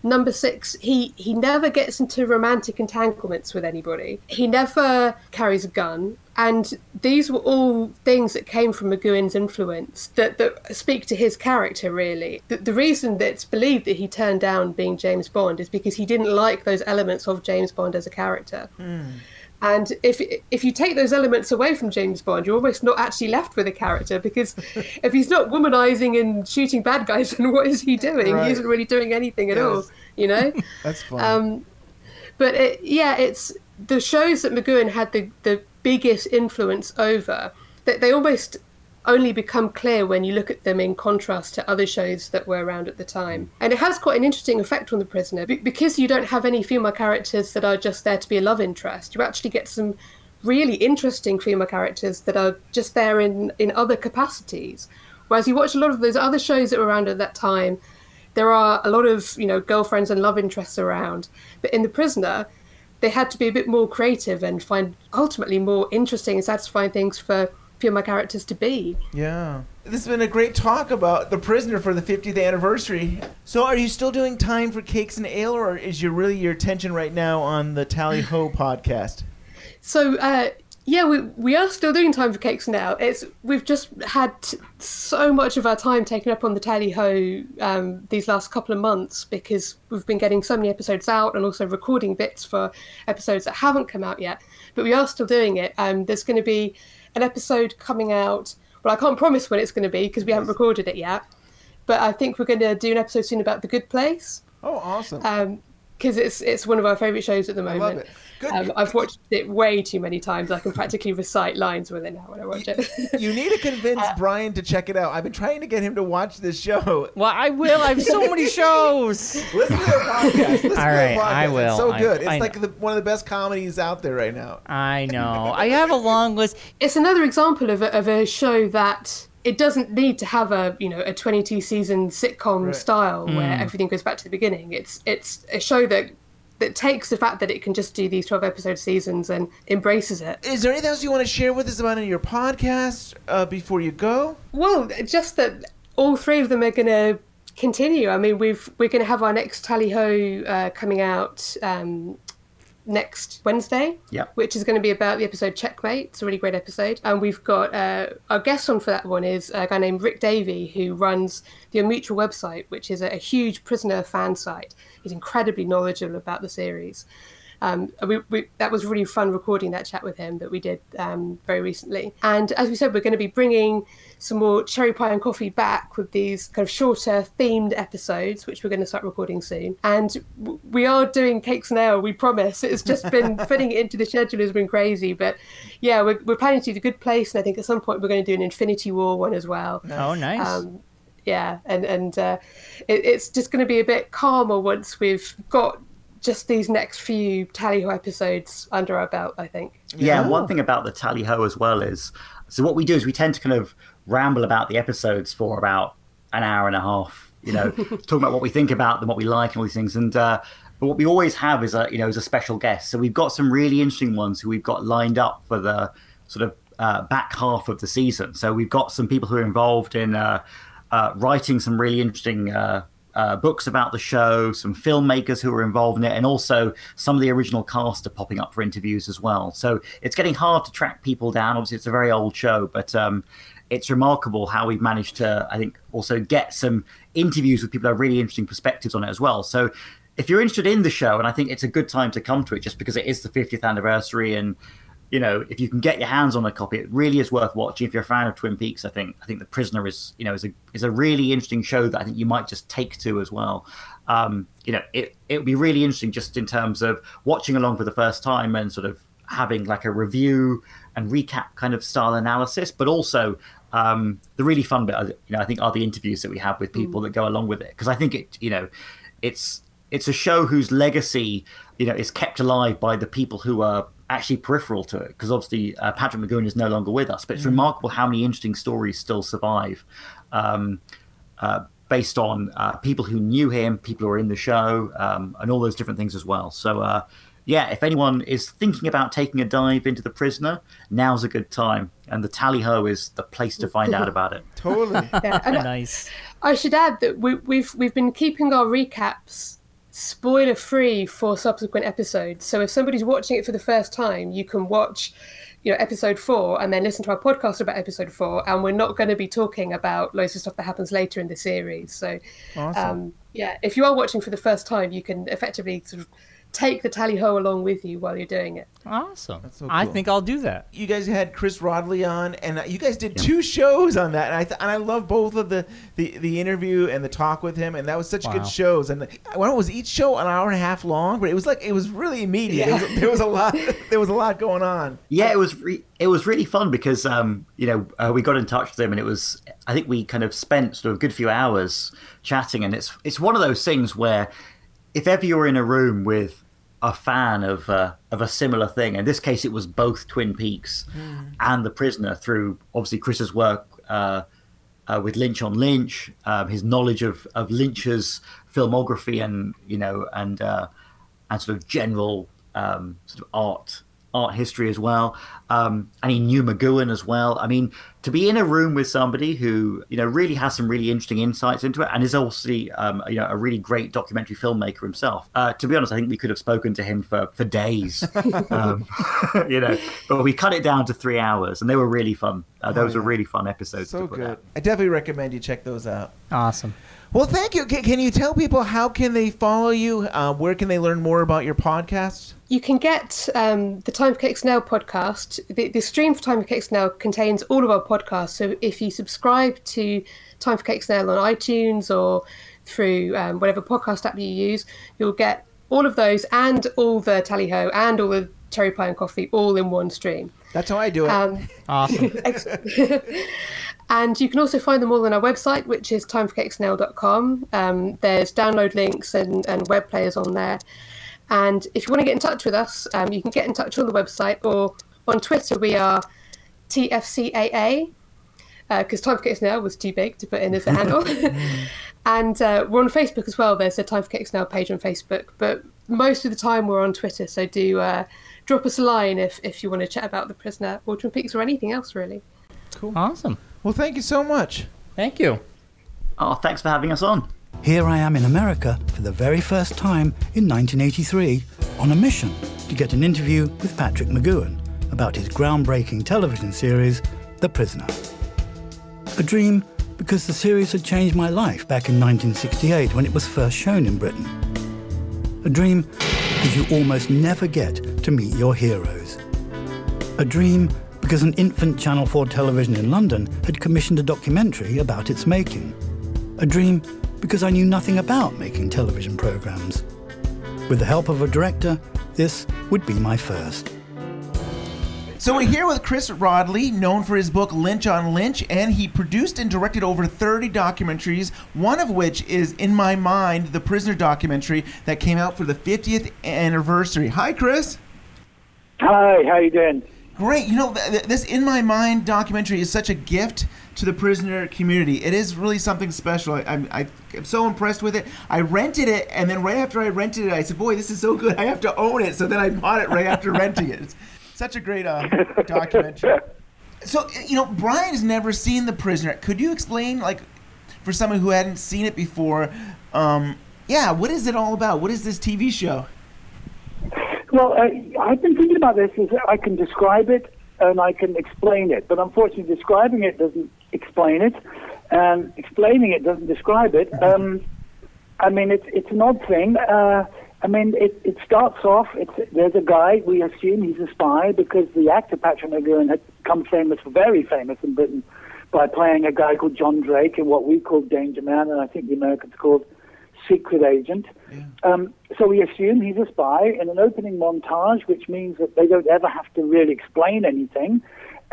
number six he he never gets into romantic entanglements with anybody. He never carries a gun. And these were all things that came from McGoohan's influence that, that speak to his character, really. The, the reason that it's believed that he turned down being James Bond is because he didn't like those elements of James Bond as a character. Hmm. And if if you take those elements away from James Bond, you're almost not actually left with a character because if he's not womanizing and shooting bad guys, then what is he doing? Right. He isn't really doing anything at all, you know. That's fun. um, but it, yeah, it's the shows that McGoohan had the the biggest influence over. That they almost only become clear when you look at them in contrast to other shows that were around at the time. And it has quite an interesting effect on The Prisoner because you don't have any female characters that are just there to be a love interest. You actually get some really interesting female characters that are just there in, in other capacities. Whereas you watch a lot of those other shows that were around at that time, there are a lot of, you know, girlfriends and love interests around. But in The Prisoner, they had to be a bit more creative and find ultimately more interesting and satisfying things for female characters to be. Yeah. This has been a great talk about The Prisoner for the 50th anniversary. So, are you still doing time for cakes and ale, or is your really your attention right now on the Tally Ho podcast? So uh, yeah, we we are still doing time for cakes and ale. It's we've just had so much of our time taken up on the tally ho um, these last couple of months because we've been getting so many episodes out and also recording bits for episodes that haven't come out yet. But we are still doing it. Um, there's going to be an episode coming out. Well, I can't promise when it's going to be because we haven't recorded it yet. But I think we're going to do an episode soon about the Good Place Oh, awesome. Um, because it's it's one of our favorite shows at the moment. love it. Good. Um, I've watched it way too many times. I can practically recite lines with it now when I watch it. you need to convince Brian to check it out. I've been trying to get him to watch this show. Well, I will. I have so many shows. Listen to their podcast. Listen to All their podcast. I will. It's so I- good. It's I like the, one of the best comedies out there right now. I know. I have a long list. it's another example of a, of a show that it doesn't need to have a you know a 22 season sitcom style where Mm. everything goes back to the beginning. It's it's a show that that takes the fact that it can just do these 12 episode seasons and embraces it. Is there anything else you want to share with us about in your podcast uh, before you go? Well, just that all three of them are going to continue. I mean, we've we're going to have our next tally ho uh, coming out um, next Wednesday. Which is going to be about the episode Checkmate. It's a really great episode, and we've got uh, our guest on for that one is a guy named Rick Davy who runs the Mutual website, which is a, a huge prisoner fan site. He's incredibly knowledgeable about the series. Um, we, we, that was really fun recording that chat with him that we did um, very recently. And as we said, we're going to be bringing some more cherry pie and coffee back with these kind of shorter themed episodes, which we're going to start recording soon. And w- we are doing cakes and ale, we promise. It's just been fitting it into the schedule has been crazy. But yeah, we're, we're planning to do the good place. And I think at some point we're going to do an Infinity War one as well. Oh, nice. Um, yeah, and and uh, it, it's just going to be a bit calmer once we've got just these next few tally ho episodes under our belt. I think. Yeah, and one thing about the tally ho as well is so what we do is we tend to kind of ramble about the episodes for about an hour and a half, you know, talking about what we think about them, what we like, and all these things. And uh, but what we always have is a you know is a special guest. So we've got some really interesting ones who we've got lined up for the sort of uh, back half of the season. So we've got some people who are involved in uh, uh, writing some really interesting. Uh, books about the show, some filmmakers who were involved in it, and also some of the original cast are popping up for interviews as well. So it's getting hard to track people down. Obviously, it's a very old show, but um, it's remarkable how we've managed to, I think, also get some interviews with people who have really interesting perspectives on it as well. So if you're interested in the show, and I think it's a good time to come to it just because it is the 50th anniversary and you know, if you can get your hands on a copy, it really is worth watching. If you're a fan of Twin Peaks, I think I think The Prisoner is, you know, is a is a really interesting show that I think you might just take to as well. Um, you know, it it would be really interesting just in terms of watching along for the first time and sort of having like a review and recap kind of style analysis, but also um, the really fun bit, you know, I think are the interviews that we have with people that go along with it because I think it, you know, it's it's a show whose legacy, you know, is kept alive by the people who are actually peripheral to it because obviously uh, Patrick McGoohan is no longer with us, but it's Mm. remarkable how many interesting stories still survive. Um, uh, based on uh, people who knew him, people who were in the show, um, and all those different things as well. So, uh, yeah, if anyone is thinking about taking a dive into The Prisoner, now's a good time. And the Tally Ho is the place to find out about it. Totally. Yeah, and I- nice. I should add that we, we've we've been keeping our recaps spoiler free for subsequent episodes. So if somebody's watching it for the first time, you can watch, you know, episode four and then listen to our podcast about episode four. And we're not going to be talking about loads of stuff that happens later in the series. So, Awesome. um, yeah, if you are watching for the first time, you can effectively sort of take the tally ho along with you while you're doing it. Awesome. so I think I'll do that. you guys had Chris Rodley on, and uh, you guys did two shows on that, and I th- and I love both of the, the the interview and the talk with him, and that was such Wow. good shows. And I don't was each show an hour and a half long, but it was like it was really immediate. It was, there was a lot. There was a lot going on. Yeah, it was re- it was really fun because um, you know uh, we got in touch with him and it was I think we kind of spent sort of a good few hours chatting and it's it's one of those things where if ever you're in a room with a fan of uh, of a similar thing, in this case it was both Twin Peaks and The Prisoner through obviously Chris's work uh, uh, with Lynch on Lynch, um, his knowledge of of Lynch's filmography and you know and uh, and sort of general um, sort of art art history as well. Um, and he knew McGoohan as well. I mean, to be in a room with somebody who you know really has some really interesting insights into it, and is also um, you know a really great documentary filmmaker himself. Uh, to be honest, I think we could have spoken to him for for days. um, you know, but we cut it down to three hours, and they were really fun. Uh, those Oh, were really fun episodes. So to put good. out. I definitely recommend you check those out. Awesome. Well, thank you. Can, can you tell people how can they follow you? Uh, where can they learn more about your podcast? You can get um, the Time for Cakes and Ale podcast. The, the stream for Time for Cakes and Ale contains all of our podcasts. So if you subscribe to Time for Cakes and Ale on iTunes or through um, whatever podcast app you use, you'll get all of those and all the Tally Ho and all the Cherry Pie and Coffee all in one stream. That's how I do it. Um, Awesome. Ex- and you can also find them all on our website, which is timeforcakesnow.com. Um, there's download links and, and web players on there. And if you want to get in touch with us, um, you can get in touch on the website or on Twitter. We are TFCAA because Time for Cakes and Ale was too big to put in as a handle. and uh, we're on Facebook as well. There's a Time for Cakes and Ale page on Facebook, but most of the time we're on Twitter. So do uh, drop us a line if, if you want to chat about the prisoner or Twin Peaks or anything else really. Cool. Awesome. Well, thank you so much. Thank you. Oh, thanks for having us on. Here I am in America for the very first time in 1983 on a mission to get an interview with Patrick McGoohan about his groundbreaking television series, The Prisoner. A dream because the series had changed my life back in 1968 when it was first shown in Britain. A dream because you almost never get to meet your heroes. A dream because an infant Channel 4 television in London had commissioned a documentary about its making. A dream because I knew nothing about making television programs. With the help of a director, this would be my first. So we're here with Chris Rodley, known for his book Lynch on Lynch, and he produced and directed over 30 documentaries, one of which is In My Mind, the prisoner documentary that came out for the 50th anniversary. Hi, Chris. Hi, how you doing? Great. You know, th- th- this In My Mind documentary is such a gift to the prisoner community. It is really something special. I, I'm, I, I'm so impressed with it. I rented it, and then right after I rented it, I said, "Boy, this is so good. I have to own it." So then I bought it right after renting it. It's such a great uh, documentary. So you know, Brian's never seen The Prisoner. Could you explain, like, for someone who hadn't seen it before? Um, yeah, what is it all about? What is this TV show? Well, uh, I've been thinking about this. Is I can describe it and I can explain it, but unfortunately, describing it doesn't explain it, and explaining it doesn't describe it. Um, I mean, it's it's an odd thing. Uh, I mean, it, it starts off. There's a guy. We assume he's a spy because the actor Patrick McGoohan had become famous, very famous in Britain, by playing a guy called John Drake in what we call Danger Man, and I think the Americans called Secret Agent. Um, so we assume he's a spy in an opening montage, which means that they don't ever have to really explain anything.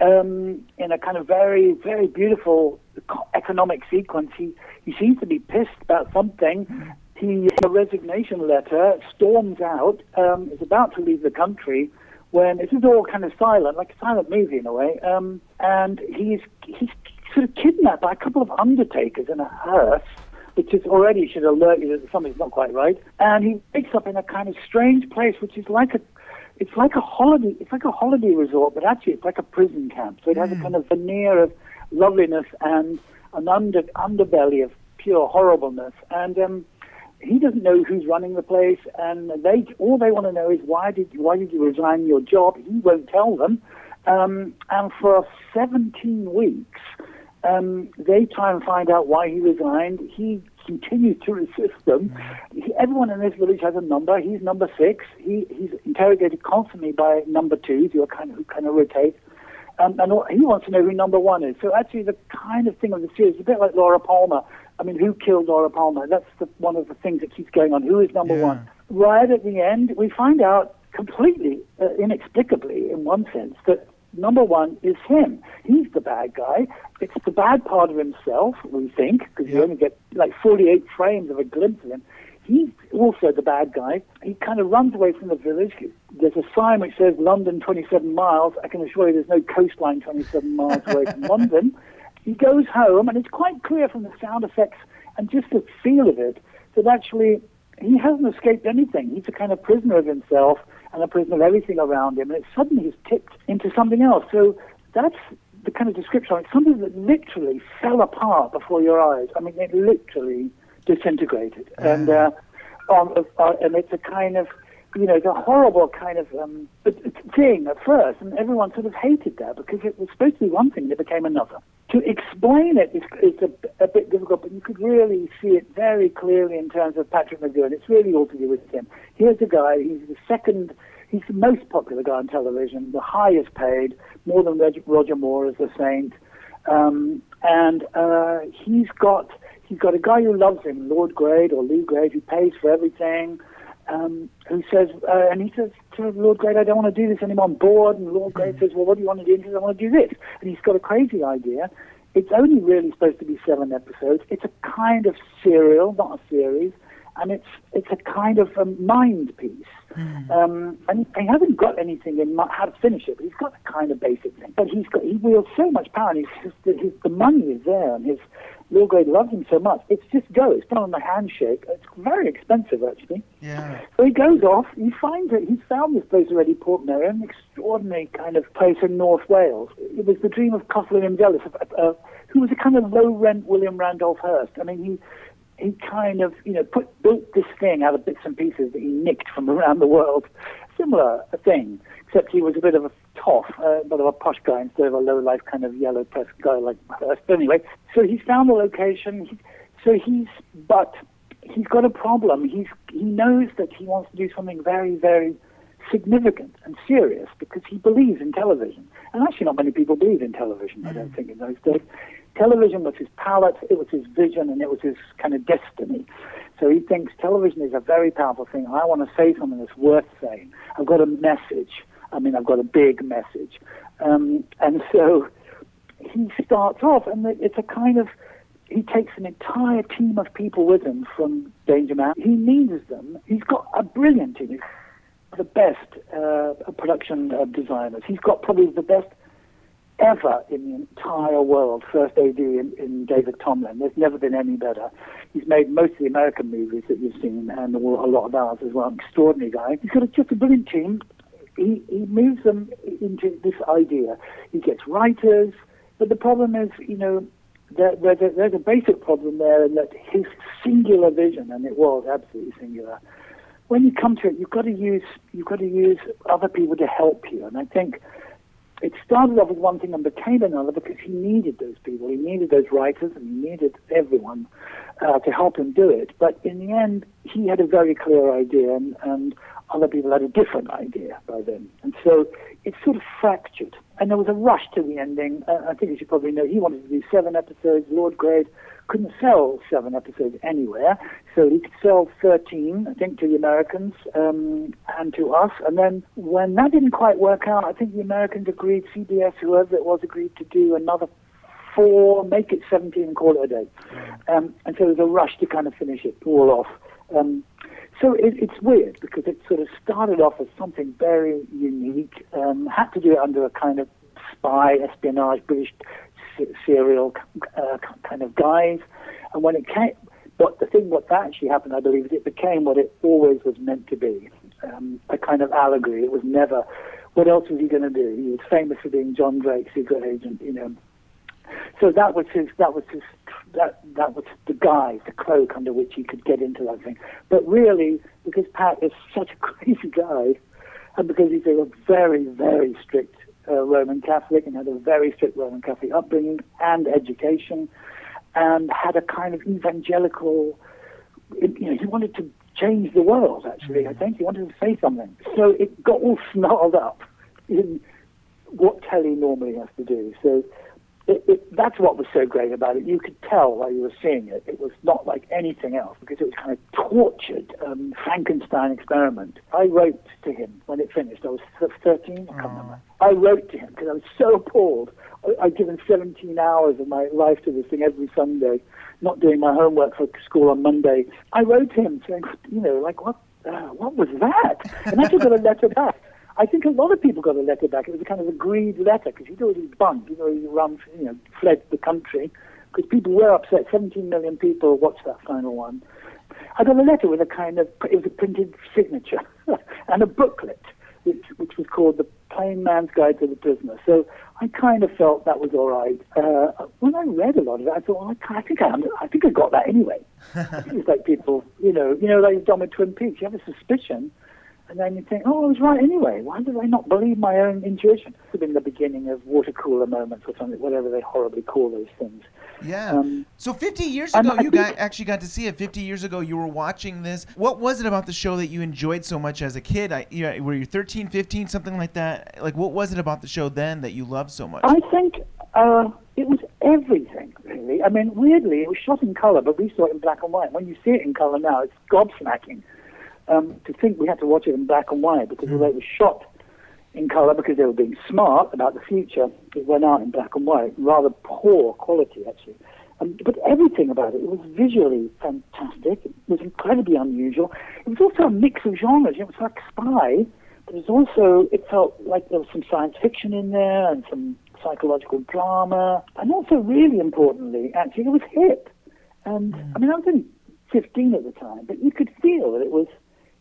Um, in a kind of very, very beautiful economic sequence, he, he seems to be pissed about something. He, in a resignation letter, storms out, um, is about to leave the country when this is all kind of silent, like a silent movie in a way. Um, and he's, he's sort of kidnapped by a couple of undertakers in a hearse which is already should alert you that something's not quite right. And he wakes up in a kind of strange place, which is like a it's like a holiday it's like a holiday resort, but actually it's like a prison camp. So it has a kind of veneer of loveliness and an under underbelly of pure horribleness. And um, he doesn't know who's running the place, and they all they want to know is why did why did you resign your job? He won't tell them. Um, and for 17 weeks, um, they try and find out why he resigned. He continues to resist them. He, everyone in this village has a number. He's number six. He, he's interrogated constantly by number twos who are kind of who kind of rotate. Um, and he wants to know who number one is. So actually, the kind of thing of the series is a bit like Laura Palmer. I mean, who killed Laura Palmer? That's the, one of the things that keeps going on. Who is number one? Right at the end, we find out completely, uh, inexplicably, in one sense, that number one is him. He's the bad guy. It's the bad part of himself, we think, because you only get like 48 frames of a glimpse of him. He's also the bad guy. He kind of runs away from the village. There's a sign which says London 27 miles. I can assure you there's no coastline 27 miles away from London. He goes home, and it's quite clear from the sound effects and just the feel of it that actually he hasn't escaped anything. He's a kind of prisoner of himself and a prisoner of everything around him, and it suddenly is tipped into something else. So that's the kind of description. It's something that literally fell apart before your eyes. I mean, it literally disintegrated, and uh, um, uh, and it's a kind of you know, the horrible kind of um, thing at first, and everyone sort of hated that because it was supposed to be one thing that became another. To explain it is, is a, a bit difficult, but you could really see it very clearly in terms of Patrick McGoohan. It's really all to do with him. Here's a guy, he's the second, he's the most popular guy on television, the highest paid, more than Roger Moore as the Saint. Um, and uh, he's got he's got a guy who loves him, Lord Grade or Lew Grade, who pays for everything um, who says, uh, and he says to Lord Grade, I don't want to do this anymore, I'm bored. And Lord Grade says, well, what do you want to do? And he says, I want to do this. And he's got a crazy idea. It's only really supposed to be seven episodes. It's a kind of serial, not a series. And it's it's a kind of a mind piece. Um, and he hasn't got anything in mi- how to finish it, but he's got a kind of basic thing. But he's got he wields so much power, and he's just, his, the money is there, and his Lord Grade loves him so much. It's just go. It's done on a handshake. It's very expensive, actually. Yeah. So he goes off. He finds it. He's found this place already, Portmeirion, an extraordinary kind of place in North Wales. It was the dream of Clough Williams-Ellis, uh, uh, who was a kind of low-rent William Randolph Hearst. I mean, he he kind of you know put built this thing out of bits and pieces that he nicked from around the world. Similar thing, except he was a bit of a toff, uh, a of a posh guy instead of a low-life kind of yellow press guy like Hearst. But anyway, so he's found the location. He, so he's but he's got a problem. He's he knows that he wants to do something very very significant and serious because he believes in television. And actually, not many people believe in television. I don't think in those days. Television was his palette, it was his vision, and it was his kind of destiny. So he thinks television is a very powerful thing. I want to say something that's worth saying. I've got a message. I mean, I've got a big message. Um, and so he starts off, and it's a kind of he takes an entire team of people with him from Danger Man. He needs them. He's got a brilliant team. The best uh, production uh, designers. He's got probably the best ever in the entire world. First AD in, in David Tomblin. There's never been any better. He's made most of the American movies that you've seen, and a lot of ours as well. An extraordinary guy. He's got a, just a brilliant team. He, he moves them into this idea. He gets writers, but the problem is, you know, there, there's, a, there's a basic problem there in that his singular vision, and it was absolutely singular. When you come to it, you've got to use you've got to use other people to help you, and I think it started off as one thing and became another because he needed those people. He needed those writers and he needed everyone uh, to help him do it. But in the end, he had a very clear idea and, and other people had a different idea by then. And so it sort of fractured. And there was a rush to the ending. Uh, I think as you probably know he wanted to do seven episodes. Lord Grade couldn't sell seven episodes anywhere, so he could sell 13, I think, to the Americans um, and to us. And then when that didn't quite work out, I think the Americans agreed, CBS, whoever it was, agreed to do another four, make it 17 and call it a day. Um, and so there was a rush to kind of finish it all off. Um, so it, it's weird because it sort of started off as something very unique, um, had to do it under a kind of spy, espionage, British serial uh, kind of guise. And when it came, what the thing, what that actually happened, I believe, is it became what it always was meant to be, um, a kind of allegory. It was never. What else was he going to do? He was famous for being John Drake, secret agent, you know. So that was his. That was his. That that was the guise, the cloak under which he could get into that thing. But really, because Pat is such a crazy guy, and because he's a very, very strict uh, Roman Catholic and had a very strict Roman Catholic upbringing and education, and had a kind of evangelical. You know, he wanted to change the world. Actually, I think he wanted to say something. So it got all snarled up in what telly normally has to do. So it, it, that's what was so great about it. You could tell while you were seeing it, it was not like anything else because it was kind of tortured um, Frankenstein experiment. I wrote to him when it finished. I was 13, I can't remember. I wrote to him because I was so appalled. I, I'd given 17 hours of my life to this thing every Sunday, not doing my homework for school on Monday. I wrote to him saying, you know, like, what, uh, what was that? And I just got a letter back. I think a lot of people got a letter back. It was a kind of agreed letter because he'd already bunked, he'd already run, you know, fled the country because people were upset. 17 million people watched that final one. I got a letter with a kind of, it was a printed signature and a booklet, which, which was called The Plain Man's Guide to the Prisoner. So I kind of felt that was all right. Uh, when I read a lot of it, I thought, well, I, I think I, I think I got that anyway. it's like people, you know, you know, like you've Twin Peaks. You have a suspicion and then you think, oh, I was right anyway. Why did I not believe my own intuition? It's been the beginning of water cooler moments or something, whatever they horribly call those things. Yeah. Um, so 50 years ago, you got, actually got to see it. 50 years ago, you were watching this. What was it about the show that you enjoyed so much as a kid? I, you know, were you 13, 15, something like that? Like, what was it about the show then that you loved so much? I think uh, it was everything, really. I mean, weirdly, it was shot in color, but we saw it in black and white. When you see it in color now, it's gobsmacking. Um, to think we had to watch it in black and white because although it was shot in color because they were being smart about the future, it went out in black and white, rather poor quality actually. Um, but everything about it, it was visually fantastic. It was incredibly unusual. It was also a mix of genres. It was like spy, but it was also, it felt like there was some science fiction in there and some psychological drama. And also, really importantly, actually, it was hip. And I mean, I was only 15 at the time, but you could feel that it was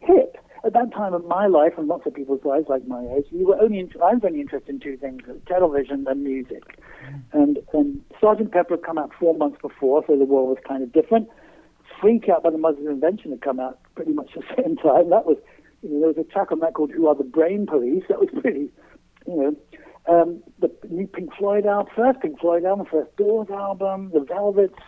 hip. At that time of my life and lots of people's lives, like my age, you were only in, I was only interested in two things: television and music. And and Sergeant Pepper had come out four months before, so the world was kind of different. Freak Out by the Mother's of Invention had come out pretty much the same time. That was, you know, there was a track on that called "Who Are the Brain Police." That was pretty, you know. Um, the new Pink Floyd album, first Pink Floyd album, first Doors album, the Velvets.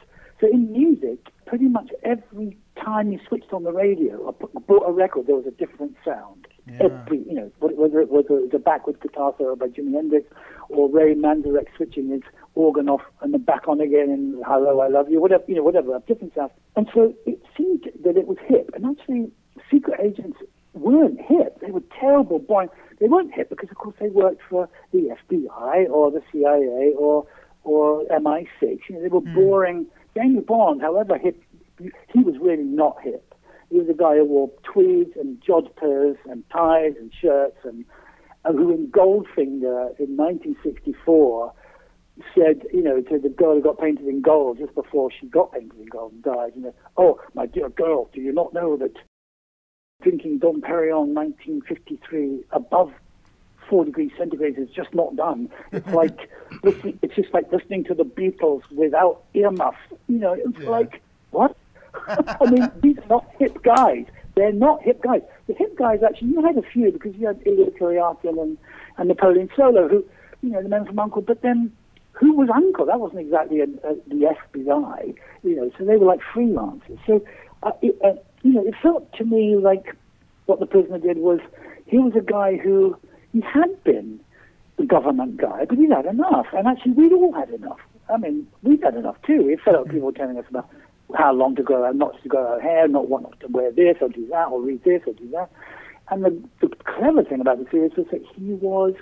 So in music, pretty much every time you switched on the radio or put, bought a record, there was a different sound. Every, you know, whether it was a, backward guitar solo by Jimi Hendrix or Ray Manzarek switching his organ off and then back on again in Hello, I Love You, whatever, you know, whatever, different sounds. And so it seemed that it was hip. And actually, secret agents weren't hip. They were terrible, boring. They weren't hip because, of course, they worked for the FBI or the CIA or or MI6. You know, they were hmm. boring. James Bond, however hip, he was really not hip. He was a guy who wore tweeds and jodhpurs and ties and shirts and, and who in Goldfinger in 1964 said, you know, to the girl who got painted in gold just before she got painted in gold and died, you know, oh, my dear girl, do you not know that drinking Dom Perignon 1953 above four degrees centigrade is just not done. It's like it's just like listening to the Beatles without earmuffs. You know, it's like what? I mean, these are not hip guys. They're not hip guys. The hip guys actually, you had a few because you had Ilya Kuryakin and, and Napoleon Solo, who, you know, the men from Uncle. But then, who was Uncle? That wasn't exactly a, a, the FBI, you know. So they were like freelancers. So, uh, it, uh, you know, it felt to me like what the prisoner did was he was a guy who he had been the government guy, but he'd had enough. And actually, we'd all had enough. I mean, we'd had enough too. We felt like people telling us about how long to grow our, not to grow our hair, not what not to wear this or do that, or read this or do that. And the, the clever thing about the series was that he was,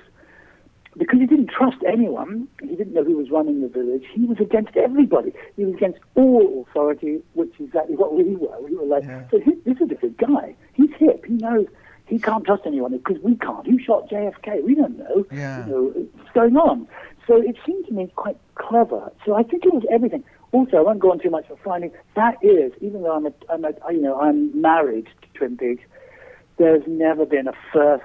because he didn't trust anyone, he didn't know who was running the village, he was against everybody. He was against all authority, which is exactly what we were. We were like, so he, this is a good guy. He's hip. He knows he can't trust anyone because we can't. Who shot JFK? We don't know. Yeah. You know what's going on. So it seemed to me quite clever. So I think it was everything. Also, I won't go on too much for finding. That is, even though I'm a, I'm a you know, I'm married to Twin Peaks. There's never been a first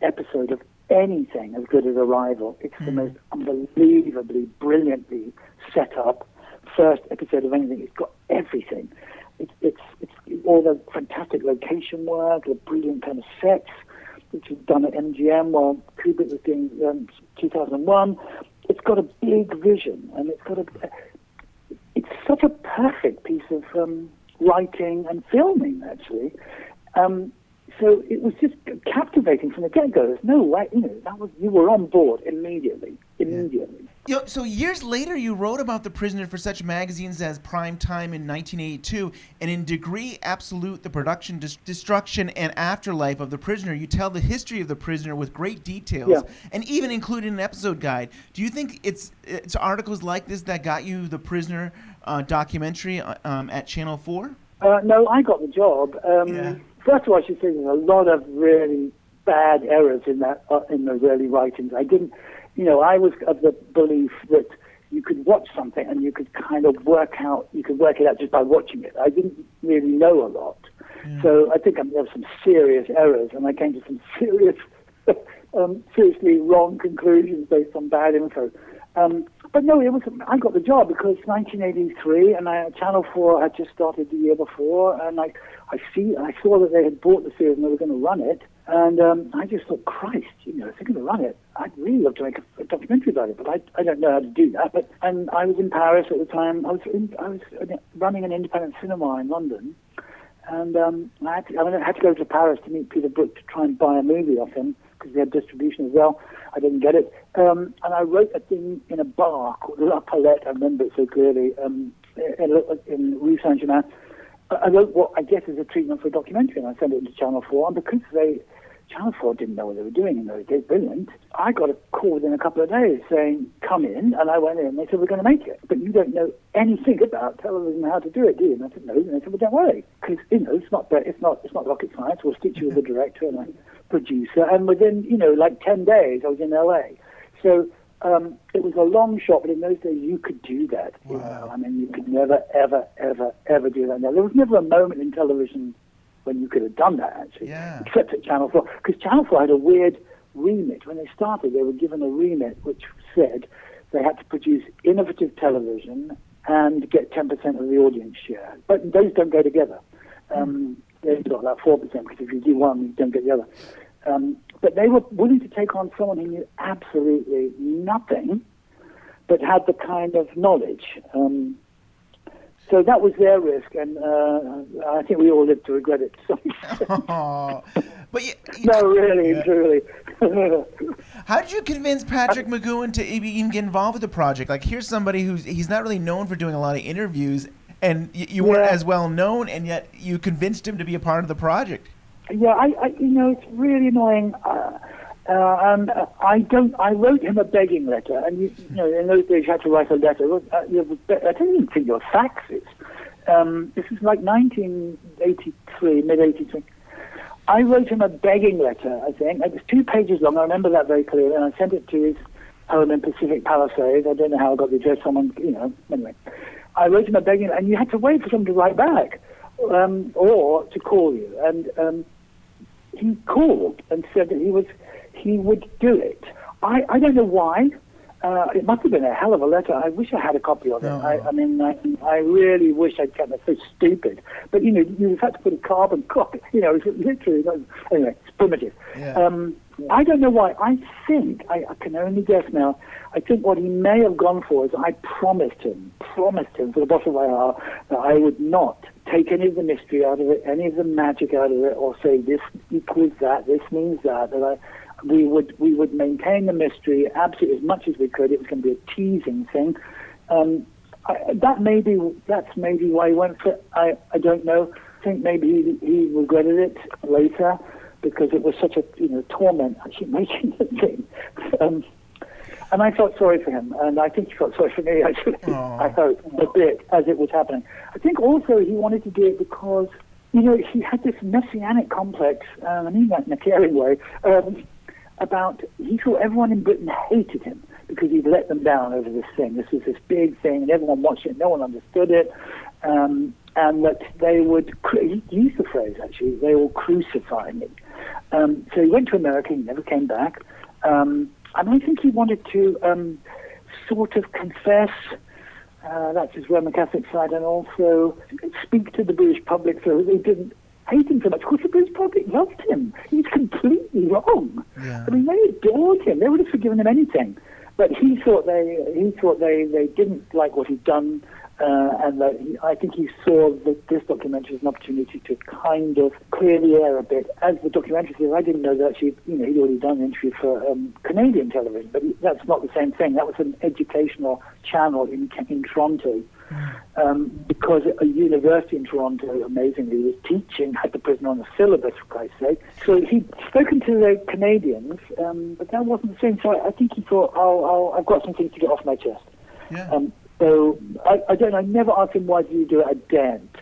episode of anything as good as Arrival. It's the most unbelievably, brilliantly set up first episode of anything. It's got everything. It's it's it's all the fantastic location work, the brilliant kind of sets, which was done at MGM while Kubrick was doing um, 2001. It's got a big vision, and it's got a. It's such a perfect piece of um, writing and filming, actually. Um, so it was just captivating from the get-go. There's no way, you know, that was you were on board immediately, immediately. You know, so years later, you wrote about the prisoner for such magazines as Prime Time in 1982, and in Degree Absolute, the production, dis- destruction, and afterlife of the prisoner, you tell the history of the prisoner with great details, Yeah. and even included an episode guide. Do you think it's it's articles like this that got you the prisoner uh, documentary uh, um, at Channel Four? Uh, no, I got the job. Um, First of all, I should say there's a lot of really bad errors in that uh, in those early writings. I didn't, you know, I was of the belief that you could watch something and you could kind of work out, you could work it out just by watching it. I didn't really know a lot, so I think I there were some serious errors, and I came to some serious, um, seriously wrong conclusions based on bad info. Um, but no, it was. I got the job because 1983, and I, Channel 4 had just started the year before, and I, I see, I saw that they had bought the series and they were going to run it, and um, I just thought, Christ, you know, if they're going to run it, I'd really love to make a, a documentary about it, but I, I don't know how to do that. But and I was in Paris at the time. I was in, I was running an independent cinema in London, and um, I, had to, I, mean, I had to go to Paris to meet Peter Brook to try and buy a movie off him because we had distribution as well. I didn't get it. Um, and I wrote a thing in a bar called La Palette. I remember it so clearly um, in, in Rue Saint Germain. I wrote what I guess is a treatment for a documentary, and I sent it to Channel 4. And because they, Channel 4 didn't know what they were doing in those days, brilliant, I got a call within a couple of days saying, come in. And I went in, and they said, we're going to make it. But you don't know anything about television, how to do it, do you? And I said, no. And they said, well, don't worry. Because, you know, it's not, it's, not, it's not rocket science. We'll stitch you with a director and a producer. And within, you know, like 10 days, I was in LA. So um, it was a long shot, but in those days you could do that. You know? I mean, you could never, ever, ever, ever do that. Now, there was never a moment in television when you could have done that, actually, yeah. except at Channel 4. Because Channel 4 had a weird remit. When they started, they were given a remit which said they had to produce innovative television and get 10% of the audience share. But those don't go together. Um, they've got like 4%, because if you do one, you don't get the other. Um, but they were willing to take on someone who knew absolutely nothing, but had the kind of knowledge. Um, so that was their risk, and uh, I think we all lived to regret it. but you, no, really, truly. How did you convince Patrick McGoohan to even get involved with the project? Like, here's somebody who's he's not really known for doing a lot of interviews, and you weren't Yeah. as well known, and yet you convinced him to be a part of the project. Yeah, I, I you know, it's really annoying. Uh, uh, and uh, I don't. I wrote him a begging letter, and you, you know, in those days you had to write a letter. Uh, you have I don't even think your faxes. Um, this is like 1983, mid 83. I wrote him a begging letter. I think it was two pages long. I remember that very clearly, and I sent it to his home in Pacific Palisades. I don't know how I got the address. Someone, you know, anyway. I wrote him a begging, and you had to wait for someone to write back, um, or to call you. And um, he called and said that he was he would do it. I, I don't know why. Uh, it must have been a hell of a letter. I wish I had a copy of it. I, I mean, I, I really wish I'd kept it. So stupid. But you know, you had to put a carbon copy. You know, it's literally. Anyway, it's primitive. Um, I don't know why. I think I, I can only guess now. I think what he may have gone for is I promised him, promised him for the bottom of my heart that I would not take any of the mystery out of it, any of the magic out of it, or say this equals that, this means that. That I, we would we would maintain the mystery absolutely as much as we could. It was going to be a teasing thing. Um, I, that may be that's maybe why he went for. I I don't know. I think maybe he he regretted it later because it was such a you know torment actually making the thing. Um, and I felt sorry for him, and I think he felt sorry for me actually. I hope a bit as it was happening. I think also he wanted to do it because you know he had this messianic complex, um, I mean that in a caring way, um, about he thought everyone in Britain hated him. because he'd let them down over this thing. This was this big thing, and everyone watched it. No one understood it, um, and that they would he used the phrase actually. They will crucify me. Um, so he went to America. He never came back, um, and I think he wanted to um, sort of confess. Uh, that's his Roman Catholic side, and also speak to the British public so that they didn't hate him so much. Of course, the British public loved him. He's completely wrong. I mean, they adored him. They would have forgiven him anything. But he thought they he thought they, they didn't like what he'd done, uh, and that he, I think he saw that this documentary as an opportunity to kind of clear the air a bit. As the documentary says, I didn't know that actually, you know, he'd already done an interview for um, Canadian television, but that's not the same thing. That was an educational channel in in Toronto um, because a university in Toronto, amazingly, was teaching had the prison on the syllabus, for Christ's sake. So he'd spoken to the Canadians, um, but that wasn't the same. So I, I think he thought, I'll, I've got something to get off my chest. Yeah. Um, so I, I don't. I never ask him why did you do it at Dent.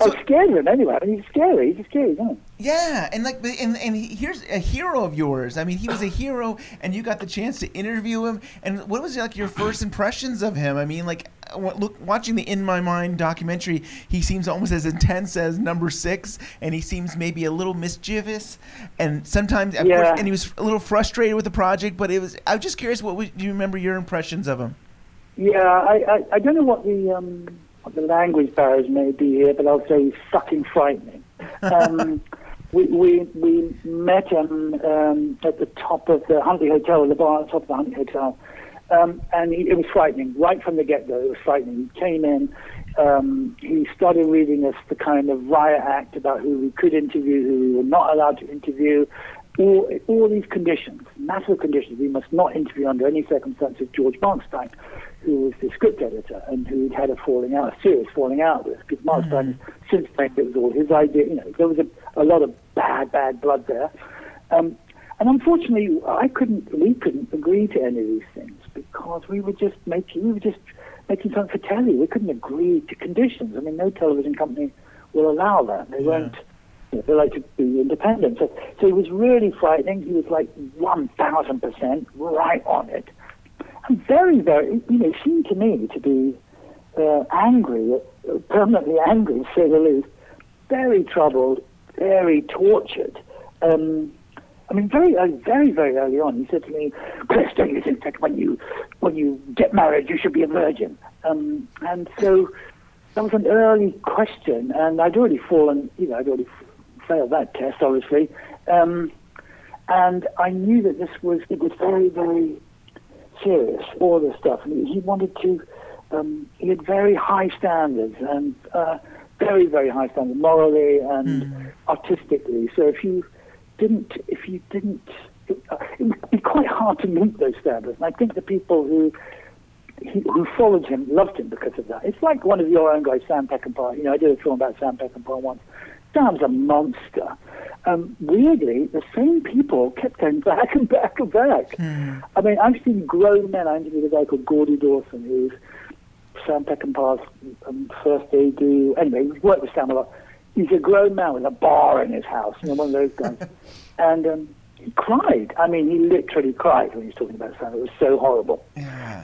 I was scared of him anyway. I mean, he's scary. He's scary, isn't he? Yeah, and like, and and here's a hero of yours. I mean, he was a hero, and you got the chance to interview him. And what was like your first impressions of him? I mean, like, look, watching the In My Mind documentary, he seems almost as intense as Number Six, and he seems maybe a little mischievous, and sometimes, of Yeah. course, and he was a little frustrated with the project. But it was, I was just curious, what was, do you remember your impressions of him? Yeah, I, I, I don't know what the um, what the language barriers may be here, but I'll say he's fucking frightening. Um, we, we we met him um, at the top of the Huntley Hotel, the bar at the top of the Huntley Hotel, um, and he, it was frightening right from the get go. It was frightening. He came in. Um, he started reading us the kind of riot act about who we could interview, who we were not allowed to interview, all, all these conditions, massive conditions. We must not interview under any circumstances George Markstein, who was the script editor and who'd had a falling out, a serious falling out with. Because Markstein, since then, it was all his idea. You know, there was a, a lot of bad, bad blood there. Um, and unfortunately, I couldn't, we couldn't agree to any of these things because we were just making, we were just making something for telly. We couldn't agree to conditions. I mean, no television company will allow that. They won't. They like to be independent. So, so it was really frightening. He was like 1,000% right on it. And very, very, you know, seemed to me to be uh, angry, permanently angry, to say the least. Very troubled, very tortured. Um, I mean, very, uh, very, very early on, he said to me, "Chris, don't you think that when you when you get married, you should be a virgin?" Um, and so that was an early question, and I'd already fallen, you know, I'd already failed that test, obviously, um, and I knew that this was it was very, very serious, all this stuff, and he wanted to. Um, he had very high standards and uh, very, very high standards morally and artistically. So if you didn't, if you didn't, it, uh, it would be quite hard to meet those standards. And I think the people who he, who followed him loved him because of that. It's like one of your own guys, Sam Peckinpah. You know, I did a film about Sam Peckinpah once. Sam's a monster. Um, weirdly, the same people kept going back and back and back. I mean, I've seen grown men. I interviewed a guy called Gordy Dawson, who's Sam Peckinpah's um, first AD. Anyway, he's worked with Sam a lot. He's a grown man with a bar in his house, you know, one of those guys. and um, he cried. I mean, he literally cried when he was talking about Sam. It was so horrible.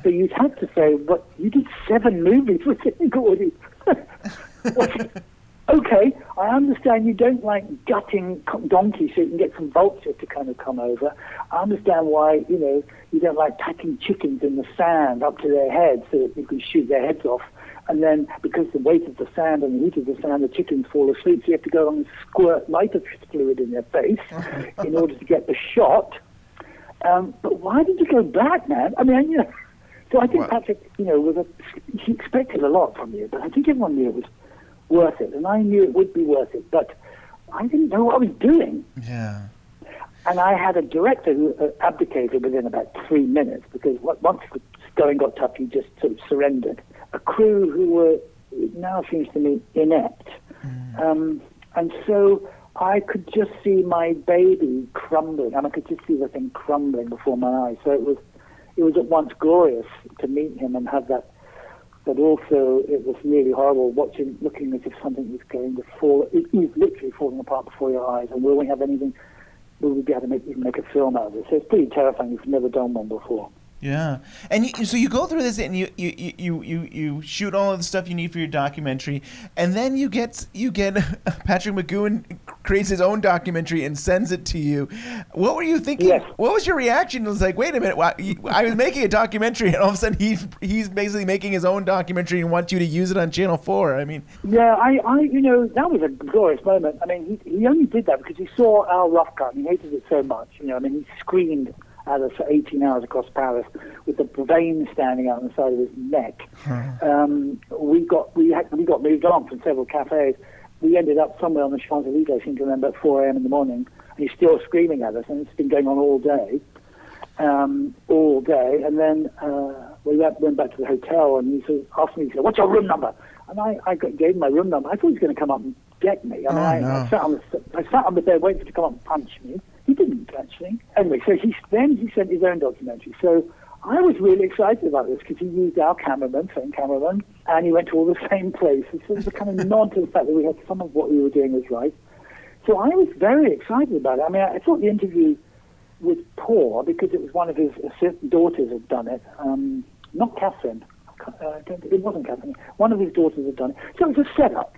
So you'd have to say, "What? You did seven movies with him, Gordy." What- okay, I understand you don't like gutting donkeys so you can get some vultures to kind of come over. I understand why you know you don't like packing chickens in the sand up to their heads so that you can shoot their heads off. And then because the weight of the sand and the heat of the sand, the chickens fall asleep, so you have to go and squirt lighter fluid in their face in order to get the shot. Um, but why did you go back, man? I mean, you know. So I think Patrick, you know, was a, he expected a lot from you, but I think everyone knew it was worth it, and I knew it would be worth it, but I didn't know what I was doing. Yeah. And I had a director who uh, abdicated within about three minutes because once the going got tough, he just sort of surrendered. A crew who were now seems to me inept, um, and so I could just see my baby crumbling, and I could just see the thing crumbling before my eyes. So it was, it was at once glorious to meet him and have that but also it was really horrible watching, looking as if something was going to fall. It is literally falling apart before your eyes, and will we have anything will we be able to make even make a film out of it? So it's pretty terrifying. We've never done one before. Yeah, and you, so you go through this, and you, you you you you shoot all of the stuff you need for your documentary, and then you get you get Patrick McGoohan creates his own documentary and sends it to you. What were you thinking? What was your reaction? It was like, wait a minute, why- I was making a documentary, and all of a sudden he's he's basically making his own documentary and wants you to use it on Channel Four. I mean, Yeah, I, I, you know, that was a glorious moment. I mean, he, he only did that because he saw Al rough and he hated it so much. You know, I mean, he screamed at us for 18 hours across Paris with the veins standing out on the side of his neck. Um, we got we had, we got moved on from several cafes. We ended up somewhere on the Champs Elysees. I seem to remember at 4 a.m. in the morning, and he's still screaming at us, and it's been going on all day, um, all day. And then uh, we went, went back to the hotel, and he sort of asked me, he said, "What's your room number?" And I, I gave him my room number. I thought he was going to come up and get me. And Oh, I, no. I sat on the I sat on the bed waiting for him to come up and punch me. He didn't actually. Anyway, so he then he sent his own documentary. So I was really excited about this because he used our cameraman, same cameraman, and he went to all the same places. So it was a kind of nod to the fact that we had some of what we were doing was right. So I was very excited about it. I mean, I thought the interview was poor because it was one of his daughters had done it. Um, not Catherine. Uh, it wasn't Catherine. One of his daughters had done it. So it was a setup.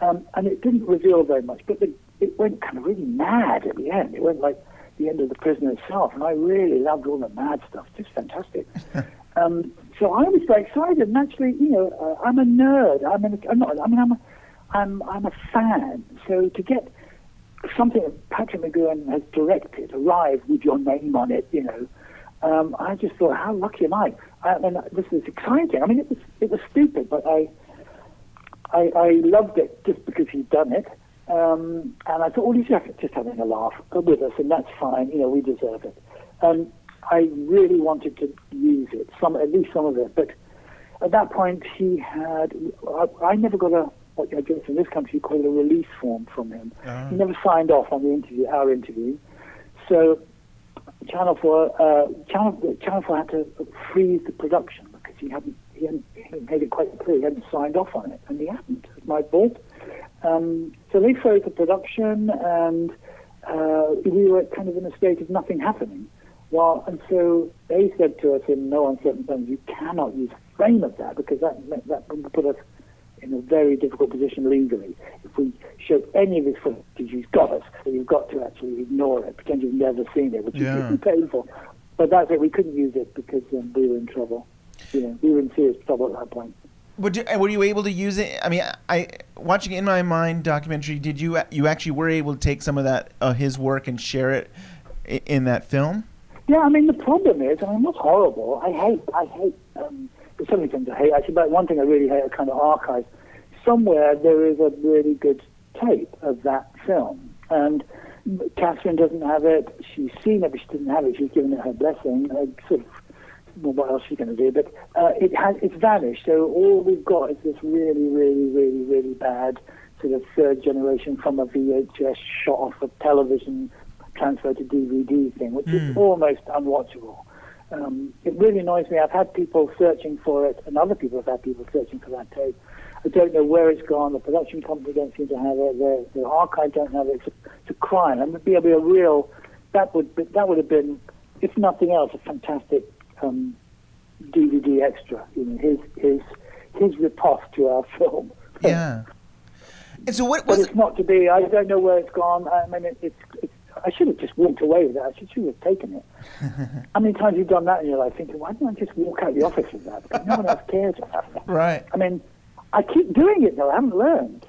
Um, and it didn't reveal very much, but the, it went kind of really mad at the end. It went like the end of the prison itself, and I really loved all the mad stuff. Just fantastic. um, so I was very excited, and actually, you know, uh, I'm a nerd. I'm, an, I'm not. I mean, I'm a, I'm, I'm a fan. So to get something that Patrick McGoohan has directed arrive with your name on it, you know, um, I just thought, how lucky am I? I mean, this is exciting. I mean, it was it was stupid, but I I, I loved it just because he'd done it. Um, and I thought, well, he's just having a laugh with us, and that's fine. You know, we deserve it. Um, I really wanted to use it, some at least some of it. But at that point, he had. I, I never got a what I guess in this country you call it a release form from him. He never signed off on the interview, our interview. So Channel Four, uh, Channel, Channel Four had to freeze the production because he hadn't, he hadn't, he hadn't made it quite clear he hadn't signed off on it, and he hadn't. It's my fault. Um, so they froze the production, and uh, we were kind of in a state of nothing happening. Well, and so they said to us in no uncertain terms, you cannot use a frame of that because that that would put us in a very difficult position legally. If we show any of his footage, he's got us, so you've got to actually ignore it, pretend you've never seen it, which Yeah. is really painful. But that's it. We couldn't use it because um, we were in trouble. You know, we were in serious trouble at that point. Would you, were you able to use it? I mean, I watching In My Mind documentary. Did you you actually were able to take some of that uh, his work and share it i- in that film? Yeah, I mean the problem is, I mean what's horrible. I hate, I hate. Um, there's so many things I hate. Actually, but one thing I really hate are kind of archives. Somewhere there is a really good tape of that film, and Catherine doesn't have it. She's seen it, but she doesn't have it. She's given it her blessing. Uh, sort of. Well, what else are you going to do? But uh, it has, it's vanished. So all we've got is this really, really, really, really bad sort of third generation from a VHS shot off of television transfer to DVD thing, which is Hmm. almost unwatchable. Um, it really annoys me. I've had people searching for it, and other people have had people searching for that tape. I don't know where it's gone. The production company don't seem to have it. The, the archive don't have it. It's a, it's a crime. And be, it'd be a real. That would be, that would have been, if nothing else, a fantastic um, DVD extra. You know, his his his riposte to our film. Yeah. And so what But it's not to be. I don't know where it's gone. I mean, it, it's, it's. I should have just walked away with that. I should, should have taken it. How many times have you done that in your life? Thinking, why didn't I just walk out the office with that? Because no one else cares about that. Right. I mean, I keep doing it though. I haven't learned.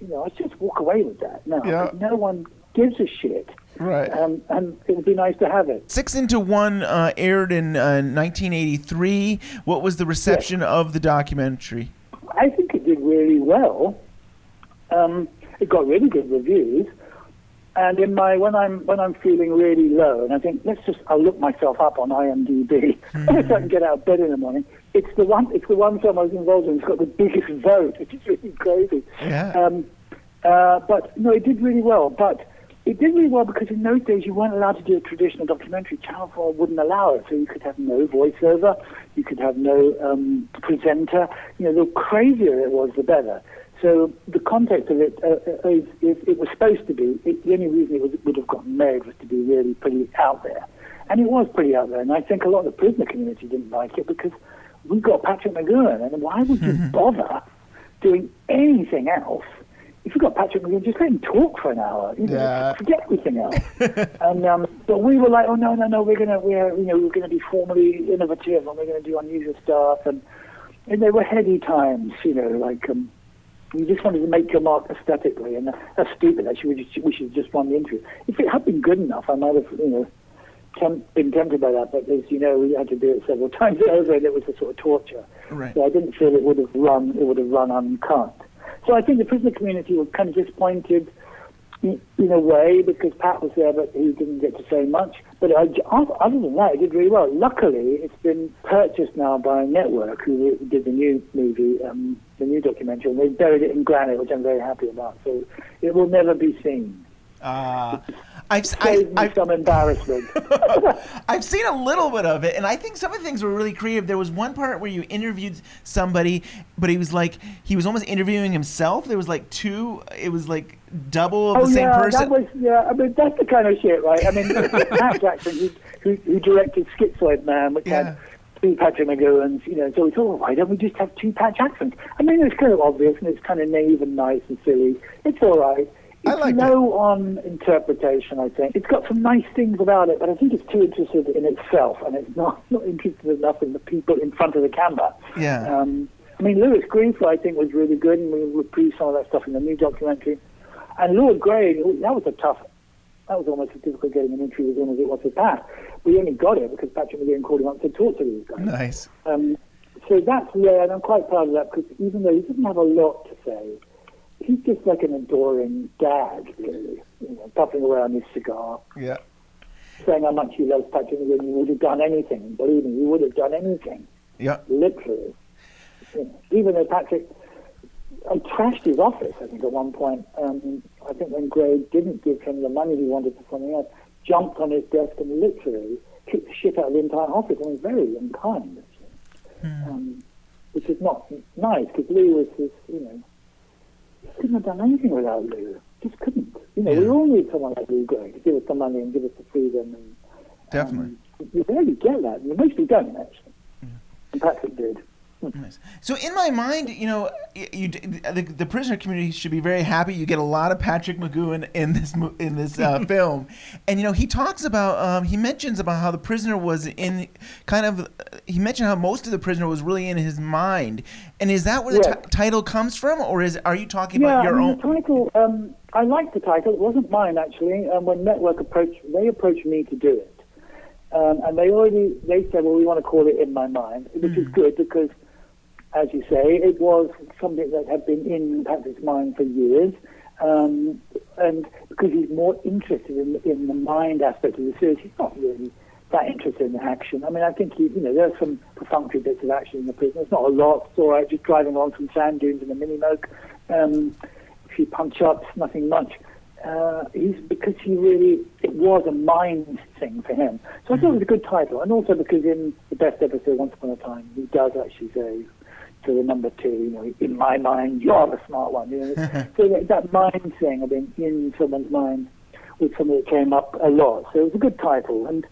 You know, I just walk away with that. No, Yeah. no one gives a shit. Right. Um, and it would be nice to have it. Six into One uh, aired in uh, 1983. What was the reception of the documentary? I think it did really well. Um, it got really good reviews. And in my when I'm when I'm feeling really low, and I think let's just I'll look myself up on IMDb If I can get out of bed in the morning. It's the one it's the one film I was involved in. It's got the biggest vote, which is really crazy. Yeah. Um, uh, but no, it did really well. But it did really well because in those days you weren't allowed to do a traditional documentary. Channel 4 wouldn't allow it. So you could have no voiceover, you could have no um, presenter. You know, the crazier it was, the better. So the context of it uh, uh, is, is it was supposed to be. It, the only reason it was, would have gotten made was to be really pretty out there, and it was pretty out there. And I think a lot of the prisoner community didn't like it because we got Patrick McGoohan, and why would you bother doing anything else? If you've got Patrick McGoohan, just let him talk for an hour. You know, Yeah. Forget everything else. and um, but we were like, oh no, no, no, we're gonna, we're, you know, we're gonna be formally innovative, and we're gonna do unusual stuff, and and they were heady times, you know, like um, you just wanted to make your mark aesthetically, and that's stupid. Actually, we, just, we should have just won the interview. If it had been good enough, I might have, you know, temp- been tempted by that. But as you know, we had to do it several times over, and it was a sort of torture. Right. So I didn't feel it would have run. It would have run uncut. So I think the prisoner community was kind of disappointed in, a way because Pat was there, but he didn't get to say much. But other than that, it did really well. Luckily, it's been purchased now by network who did the new movie, um, the new documentary, and they buried it in granite, which I'm very happy about. So it will never be seen. Uh, I've, Saved me some embarrassment. I've seen a little bit of it, and I think some of the things were really creative. There was one part where you interviewed somebody, but he was like he was almost interviewing himself. There was like two. It was like double of oh the same yeah, person. that was yeah. I mean, that's the kind of shit, right? I mean, Pat Jackson, who, who, who directed Schizoid Man, which had two Patrick McGoohan's, you know. So we thought, well, why don't we just have two Pat Jacksons? I mean, it's kind of obvious and it's kind of naive and nice and silly. It's all right. It's low on interpretation, I think. It's got some nice things about it, but I think it's too interested in itself, and it's not, not interested enough in the people in front of the camera. Yeah. Um, I mean, Lewis Greenfield, I think, was really good, and we reprised some of that stuff in the new documentary. And Lord Grade, that was a tough, that was almost as difficult getting an interview with him as it was with Pat. We only got it because Patrick McGoohan called him up to talk to these guys. Nice. Um, so that's rare, and I'm quite proud of that because even though he didn't have a lot to say, he's just like an adoring dad, really. You know, puffing away on his cigar, Yeah. saying how much he loves Patrick McGoohan. He would have done anything. Believe me, he would have done anything. Yeah. Literally. You know, even though Patrick I trashed his office, I think, at one point. Um, I think when Grade didn't give him the money he wanted for something else, jumped on his desk and literally kicked the shit out of the entire office. and was very unkind, actually. Um, which is not nice, because Lew was his, you know, couldn't have done anything without Lew. Just couldn't. You know, we all need someone like Lew Grade to give us the money and give us the freedom. And, Definitely. Um, you rarely get that. You mostly don't, actually. And Patrick did. Nice. So in my mind, you know, you, the, the prisoner community should be very happy. You get a lot of Patrick McGoohan in this in this uh, film, and you know he talks about um, he mentions about how the prisoner was in kind of he mentioned how most of the prisoner was really in his mind, and is that where the Yeah. ti- title comes from, or is are you talking yeah, about your I mean, own? the title. Um, I liked the title. It wasn't mine actually. Um, when Network approached, they approached me to do it, um, and they already they said, "Well, we want to call it In My Mind," which Hmm. is good because, as you say, it was something that had been in Patrick's mind for years, um, and because he's more interested in in the mind aspect of the series, he's not really that interested in the action. I mean, I think he, you know, there are some perfunctory bits of action in the prison. It's not a lot. It's all right, just driving along some sand dunes in a mini moke. Um, a few punch ups, nothing much. Uh, he's because he really it was a mind thing for him. So I thought it was a good title, and also because in the best episode, Once Upon a Time, he does actually say to the number two, you know, in my mind, you're the smart one. You know, so that, that mind thing, I being in someone's mind was something that came up a lot. So it was a good title, and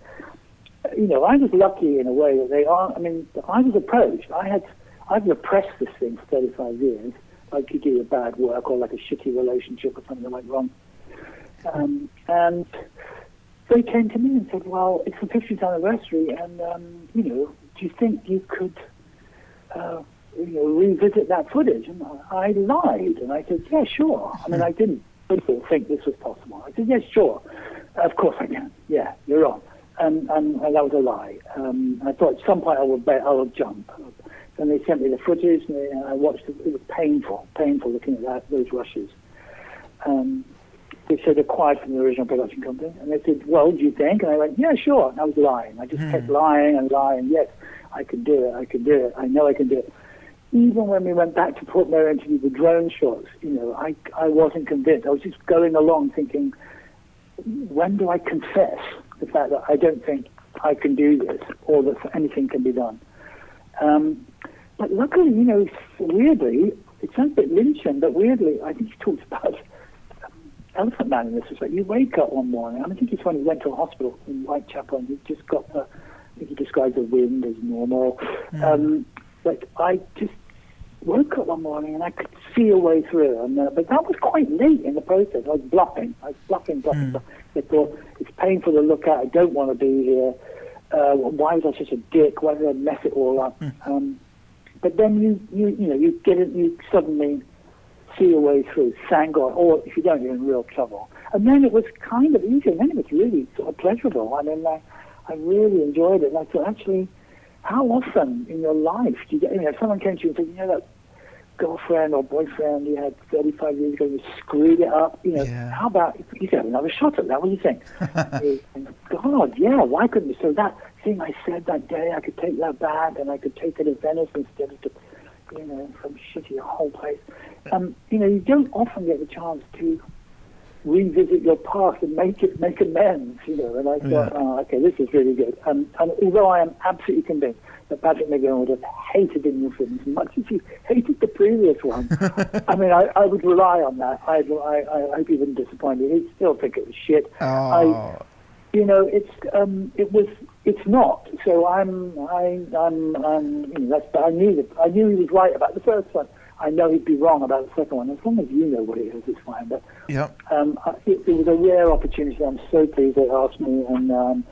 you know, I was lucky in a way that they are. I mean, I was approached. I had, I've repressed this thing for 35 years. Like you do a bad work or like a shitty relationship or something that went wrong. Um, and they came to me and said, "Well, it's the 50th anniversary, and um, you know, do you think you could, uh, you know, revisit that footage?" And I, I lied, and I said, "Yeah, sure." I mean, I didn't think this was possible. I said, "Yes, sure. Of course I can. Yeah, you're on." And, and, and that was a lie. Um, I thought at some point I would bet I would jump. And they sent me the footage, and, they, and I watched it. It was painful, painful looking at that those rushes. Um, they said acquired from the original production company, and they said, "Well, do you think?" And I went, "Yeah, sure." And I was lying. I just kept lying and lying. Yes, I can do it. I can do it. I know I can do it. Even when we went back to Portmeirion to do the drone shots, you know, I I wasn't convinced. I was just going along thinking, when do I confess the fact that I don't think I can do this or that anything can be done? Um, but luckily, you know, weirdly, it sounds a bit Lynchian, but weirdly, I think he talks about um, Elephant Man in this respect. You wake up one morning, and I think it's when he went to a hospital in Whitechapel and he just got the, I think he describes the wind as normal. Um, but I just woke up one morning and I could see a way through. And, uh, but that was quite late in the process. I was bluffing. I was bluffing, bluffing, bluffing. I thought, it's painful to look at. I don't want to be here. Uh, why was I such a dick? Why did I mess it all up? Um, but then you, you, you know, you get it, you suddenly see a way through, thank God. Or if you don't, you're in real trouble. And then it was kind of easy. And then it was really sort of pleasurable. I mean, I, I really enjoyed it. And I thought, actually, how often in your life do you get, you know, if someone came to you and said, you know, that girlfriend or boyfriend you had 35 years ago, you screwed it up, you know, how about if you could have another shot at that? What do you think? God, yeah, why couldn't you? So that thing I said that day, I could take that back and I could take it to Venice instead of to, you know, some shitty whole place. Um, you know, you don't often get the chance to revisit your past and make it make amends, you know. And I thought, Yeah. oh, okay, this is really good. Um, and although I am absolutely convinced that Patrick McGoohan would have hated the new film as much as he hated the previous one, I mean, I, I would rely on that. I, I, I hope he wouldn't disappoint me. He'd still think it was shit. I, you know, it's um, it was it's not. So I'm I I'm, I'm you know, that's but I knew that I knew he was right about the first one. I know he'd be wrong about the second one. As long as you know what it is, it's fine. But Yep. um, it, it was a rare opportunity. I'm so pleased they asked me, and um,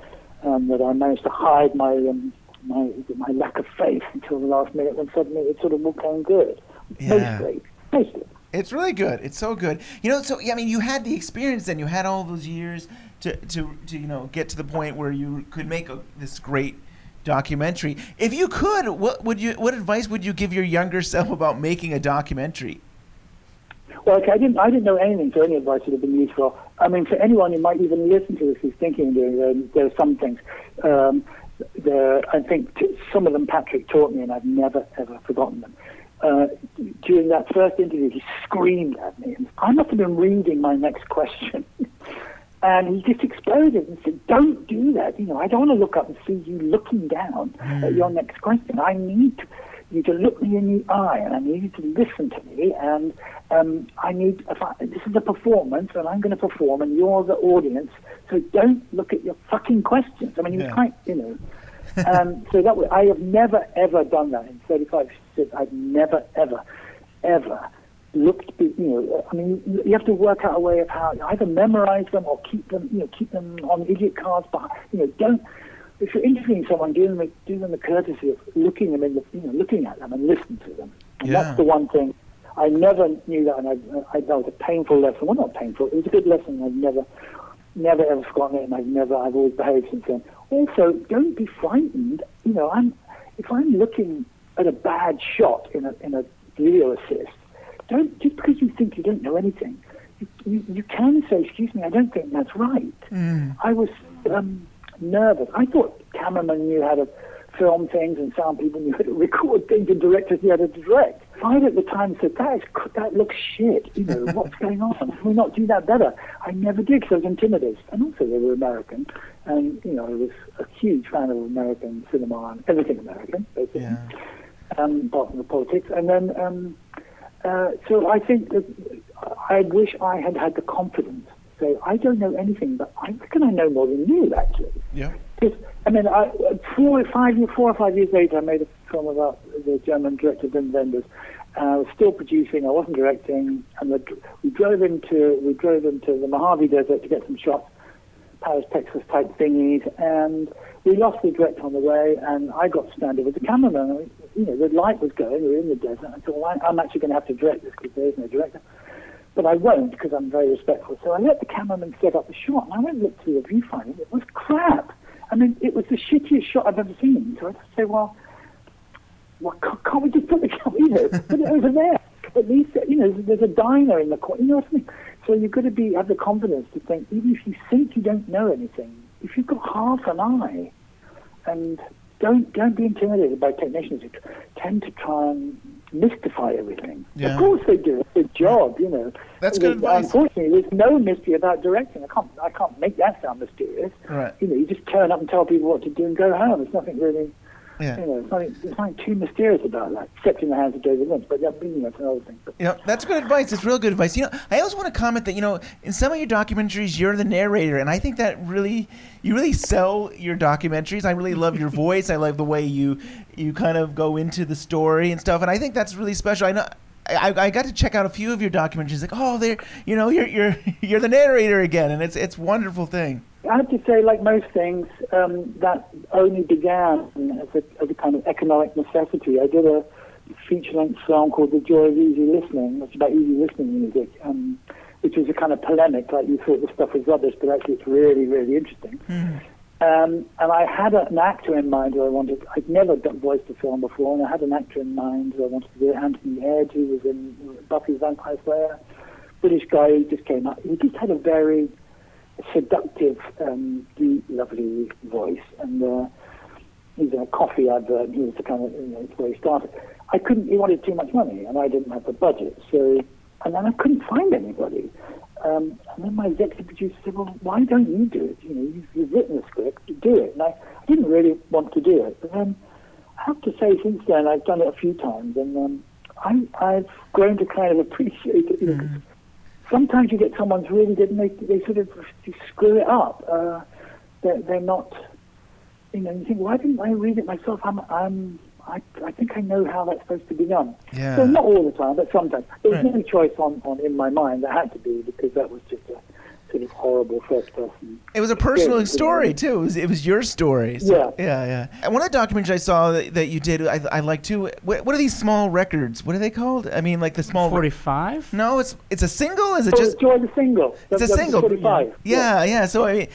um, that I managed to hide my um, my my lack of faith until the last minute, when suddenly it sort of all came good. Yeah. Mostly, mostly. It's really good. It's so good. You know, so I mean, you had the experience, and you had all those years to to, to you know get to the point where you could make a, this great documentary. If you could, what would you? What advice would you give your younger self about making a documentary? Well, okay, I didn't, I didn't know anything, so any advice would have been useful. I mean, for anyone who might even listen to this who's thinking of doing it, there are some things. Um, the, I think t- some of them Patrick taught me, and I've never, ever forgotten them. Uh, during that first interview, he screamed at me. And I must have been reading my next question. and he just exploded and said, don't do that. You know, I don't want to look up and see you looking down at your next question. I need to, you to look me in the eye and I need you to listen to me and um, I need, if I, this is a performance and I'm going to perform and you're the audience, so don't look at your fucking questions. I mean, you Yeah. can't, you know. um, so that was, I have never ever done that in 35 years. I've never ever ever looked. You know, I mean, you- you have to work out a way of how you either memorize them or keep them. You know, keep them on idiot cards. But you know, don't. If you're interviewing someone, do them the, do them the courtesy of looking them in the, you know, looking at them and listen to them. And Yeah. that's the one thing. I never knew that, and I, I that was a painful lesson. Well, not painful. It was a good lesson. I've never never ever forgotten it, and I've never, I've always behaved since then. Also, don't be frightened. You know, I'm if I'm looking at a bad shot in a in a video assist, don't just because you think you don't know anything, you you, you can say, "Excuse me, I don't think that's right." I was um, nervous. I thought cameramen knew how to film things and sound people knew how to record things and directors knew how to direct. I at the time said, that, is, that looks shit. You know, what's going on? Can we not do that better? I never did because I was intimidated. And also they were American. And, you know, I was a huge fan of American cinema and everything American, basically. Um, apart from the politics. And then, um, uh, so I think that I wish I had had the confidence say, I don't know anything, but I reckon I know more than you, actually. Yeah. Because, I mean, I, four, five, years- four or five years later, I made a film about the German director Wim Wenders. And I was still producing. I wasn't directing, and the, we drove into we drove into the Mojave Desert to get some shots, Paris, Texas type thingies, and we lost the director on the way. And I got stranded with the cameraman. You know, the light was going. We were in the desert. I thought, well, I'm actually going to have to direct this because there is no director. But I won't because I'm very respectful. So I let the cameraman set up the shot, and I went and looked through the viewfinder. It was crap. I mean, it was the shittiest shot I've ever seen. So I just say, well, well can't, can't we just put the camera, you know, put it over there? At least, you know, there's a diner in the corner. You know what I mean? So you've got to be have the confidence to think, even if you think you don't know anything, if you've got half an eye, and don't don't be intimidated by technicians tend to try and mystify everything. Yeah. Of course they do. It's their job, you know. That's good advice. Unfortunately, there's no mystery about directing. I can't I can't make that sound mysterious. Right. You know, you just turn up and tell people what to do and go home. There's nothing really Yeah. You know, there's nothing, there's nothing too mysterious about that, except in the hands of David Lynch. But that, you know, that's another thing. But You know, that's good advice. It's real good advice. You know, I also want to comment that you know, in some of your documentaries, you're the narrator, and I think that really, you really sell your documentaries. I really love your voice. I love the way you, you kind of go into the story and stuff, and I think that's really special. I know. I, I got to check out a few of your documentaries. Like, oh, there, you know, you're you're you're the narrator again, and it's it's a wonderful thing. I have to say, like most things, um, that only began as a, as a kind of economic necessity. I did a feature-length film called The Joy of Easy Listening, which is about easy listening music, um, which was a kind of polemic, like you thought the stuff was rubbish, but actually it's really, really interesting. Um, and I had an actor in mind who I wanted. I'd never done voiced a film before, and I had an actor in mind who I wanted to do. Anthony Head, who was in Buffy the Vampire Slayer, British guy who just came up. He just had a very seductive, um, deep, lovely voice, and uh, he's in a coffee advert. And he was the kind of you know, where he started. I couldn't. He wanted too much money, and I didn't have the budget. So, and then I couldn't find anybody. Um, and then my executive producer said, "Well, why don't you do it? You know, you've, you've written the script, do it." And I, I didn't really want to do it, but then I have to say, since then, I've done it a few times, and um, I, I've grown to kind of appreciate it. 'cause sometimes you get someone's really good, and they they sort of screw it up. Uh, they're, they're not. You know, you think, why didn't I read it myself? I'm, I'm, I, I think I know how that's supposed to be done. Yeah. So not all the time, but sometimes. There was Right. no choice on, on in my mind. There had to be because that was just a sort of horrible first person. It was a personal Yeah, story too. It was, it was your story. So, Yeah. yeah, yeah. And one of the documentaries I saw that, that you did, I, I like too. What, what are these small records? What are they called? I mean, like the small. Forty-five? No, it's it's a single. Is it Oh, just? enjoy the single. It's a That's- that's single. 45. Yeah, yeah. So I mean,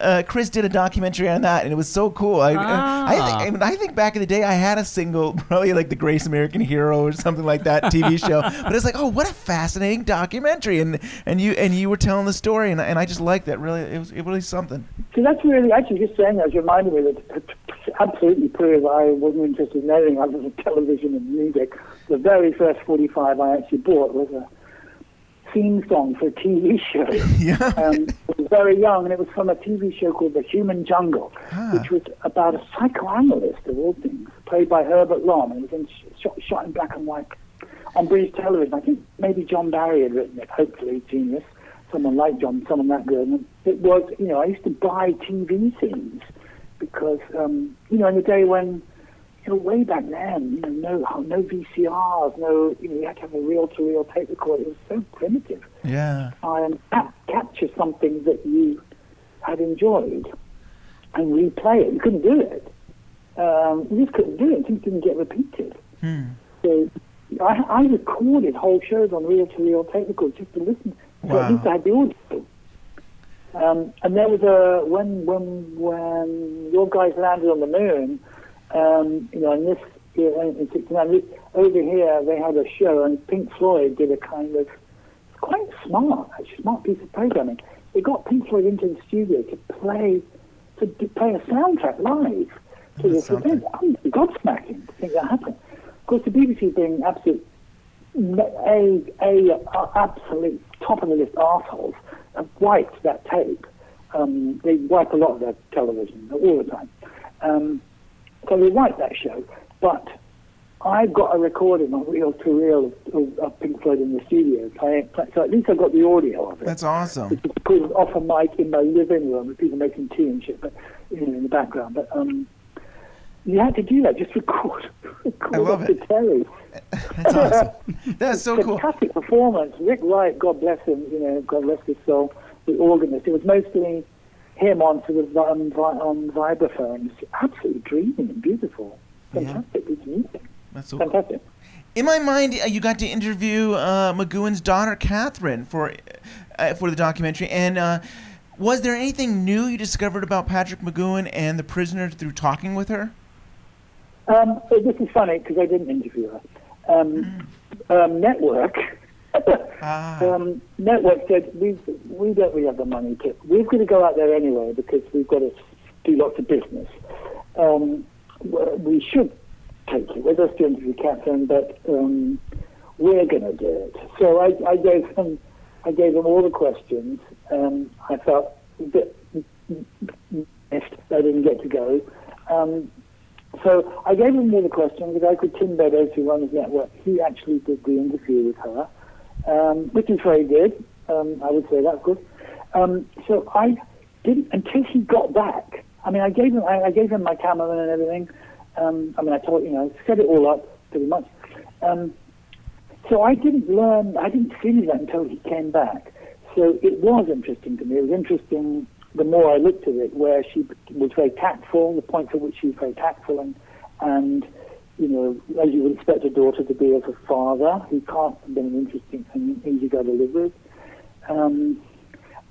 uh, Chris did a documentary on that, and it was so cool. I, Ah. I, think, I, mean, I think back in the day, I had a single, probably like the Greatest American Hero or something like that TV show. But it's like, oh, what a fascinating documentary, and and you and you were telling the story, and, and I just liked that. Really, it was it really something. So that's really actually just saying that reminded me that absolutely prove I wasn't interested in anything other than television and music. The very first 45 I actually bought was a theme song for a TV show. Yeah. Um, I was very young, and it was from a TV show called The Human Jungle, which was about a psychoanalyst of all things, played by Herbert Lom, and it was in, shot, shot in black and white on British television. I think maybe John Barry had written it. Hopefully, genius. Someone like John, someone that good. And it was, you know, I used to buy TV scenes because, um, you know, in the day when, you know, way back then, you know, no, no VCRs, no, you know, you had to have a reel-to-reel tape recorder. It was so primitive. Yeah. And cap- capture something that you had enjoyed and replay it. You couldn't do it. Um, you just couldn't do it. Things didn't get repeated. Hmm. So I, I recorded whole shows on reel-to-reel tape recorder just to listen. So Wow. least I had the audio. Um, and there was a when when when your guys landed on the moon, um, you know, in this year in '69, over here they had a show, and Pink Floyd did a kind of quite smart, actually smart piece of programming. They got Pink Floyd into the studio to play to, to play a soundtrack live to this event. I'm gobsmacking to think that happened. Of course, the BBC being absolute a a absolute top of the list assholes have wiped that tape. Um, they wipe a lot of their television all the time. Um, so they wiped that show, but I've got a recording on reel to reel of, of Pink Floyd in the studio. Playing, play, so at least I've got the audio of it. That's awesome. It's called off a mic in my living room with people making tea and shit, but you know, in the background. But um, you had to do that, just record, record I love it. telly. That's awesome. That's so cool. Fantastic performance. Rick Wright, God bless him, you know, God rest his soul, the organist. It was mostly him on sort of on, on vibraphones. Absolutely dreamy and beautiful. Fantastic of music. That's so Fantastic. In my mind, uh, you got to interview uh, McGoohan's daughter, Catherine, for uh, for the documentary. And uh, was there anything new you discovered about Patrick McGowan and the prisoner through talking with her? Um, so this is funny because I didn't interview her. Um, um, Network, um, Network said we we don't really have the money to. We're going to go out there anyway because we've got to do lots of business. Um, we should take you with us to interview Catherine, but um, we're going to do it. So I, I gave them I gave them all the questions. Um, I felt a bit missed. I didn't get to go. Um, so I gave him all the questions. The guy called Tim Beddoes, who runs the network, he actually did the interview with her, um, which is very good. Um, I would say that's good. Um, so I didn't until he got back. I mean, I gave him I, I gave him my cameraman and everything. Um, I mean, I told you know set it all up pretty much. Um, so I didn't learn. I didn't see that until he came back. So it was interesting to me. It was interesting the more I looked at it, where she was very tactful, the points at which she was very tactful, and, and you know, as you would expect a daughter to be of a father, who can't have been an interesting and easy guy to live with. Um,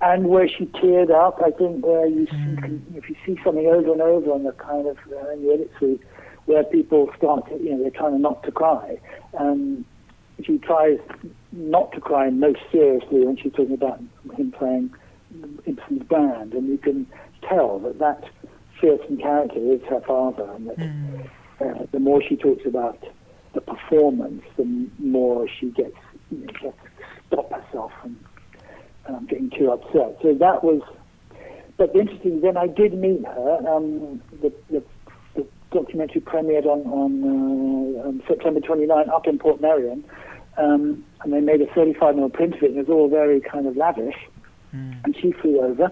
and where she teared up, I think where you see, if you see something over and over on the kind of uh, in the edit suite, where people start, to, you know, they're trying not to cry. Um, she tries not to cry most seriously when she's talking about him playing Ibsen's Brand, and you can tell that that fearsome character is her father, and that uh, the more she talks about the performance, the more she gets, you know, to stop herself from um, getting too upset. So that was, but the interesting. Then I did meet her. Um, the, the, the documentary premiered on on, uh, on September 29 up in Portmeirion, um, and they made a 35 mm print of it. And it was all very kind of lavish and she flew over.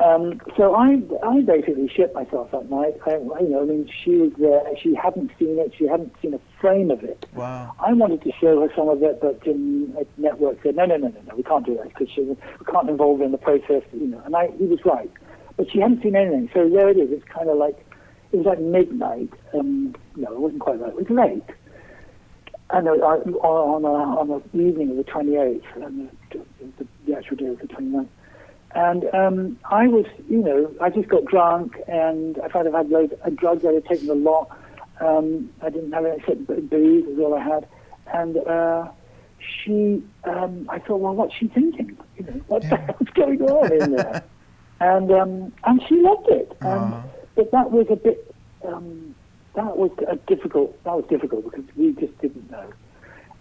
Um, so I, I basically shit myself that night. I, you know, I mean, she was there. She hadn't seen it. She hadn't seen a frame of it. Wow. I wanted to show her some of it, but um, network said, no, no, no, no, no, we can't do that because we can't involve her in the process. You know, and I, he was right. But she hadn't seen anything. So there it is. It's kind of like it was like midnight. Um, no, it wasn't quite right. It was late. And uh, on, a, on the evening of the 28th, and the, the, the actual day of the 29th. And um, I was, you know, I just got drunk, and I thought I'd had loads of drugs. I had taken a lot. Um, I didn't have any except booze, was all I had. And uh, she, um, I thought, well, what's she thinking? You know, what the hell's going on in there? and um, and she loved it. And, But that was a bit, um, that was a difficult. That was difficult because we just didn't know.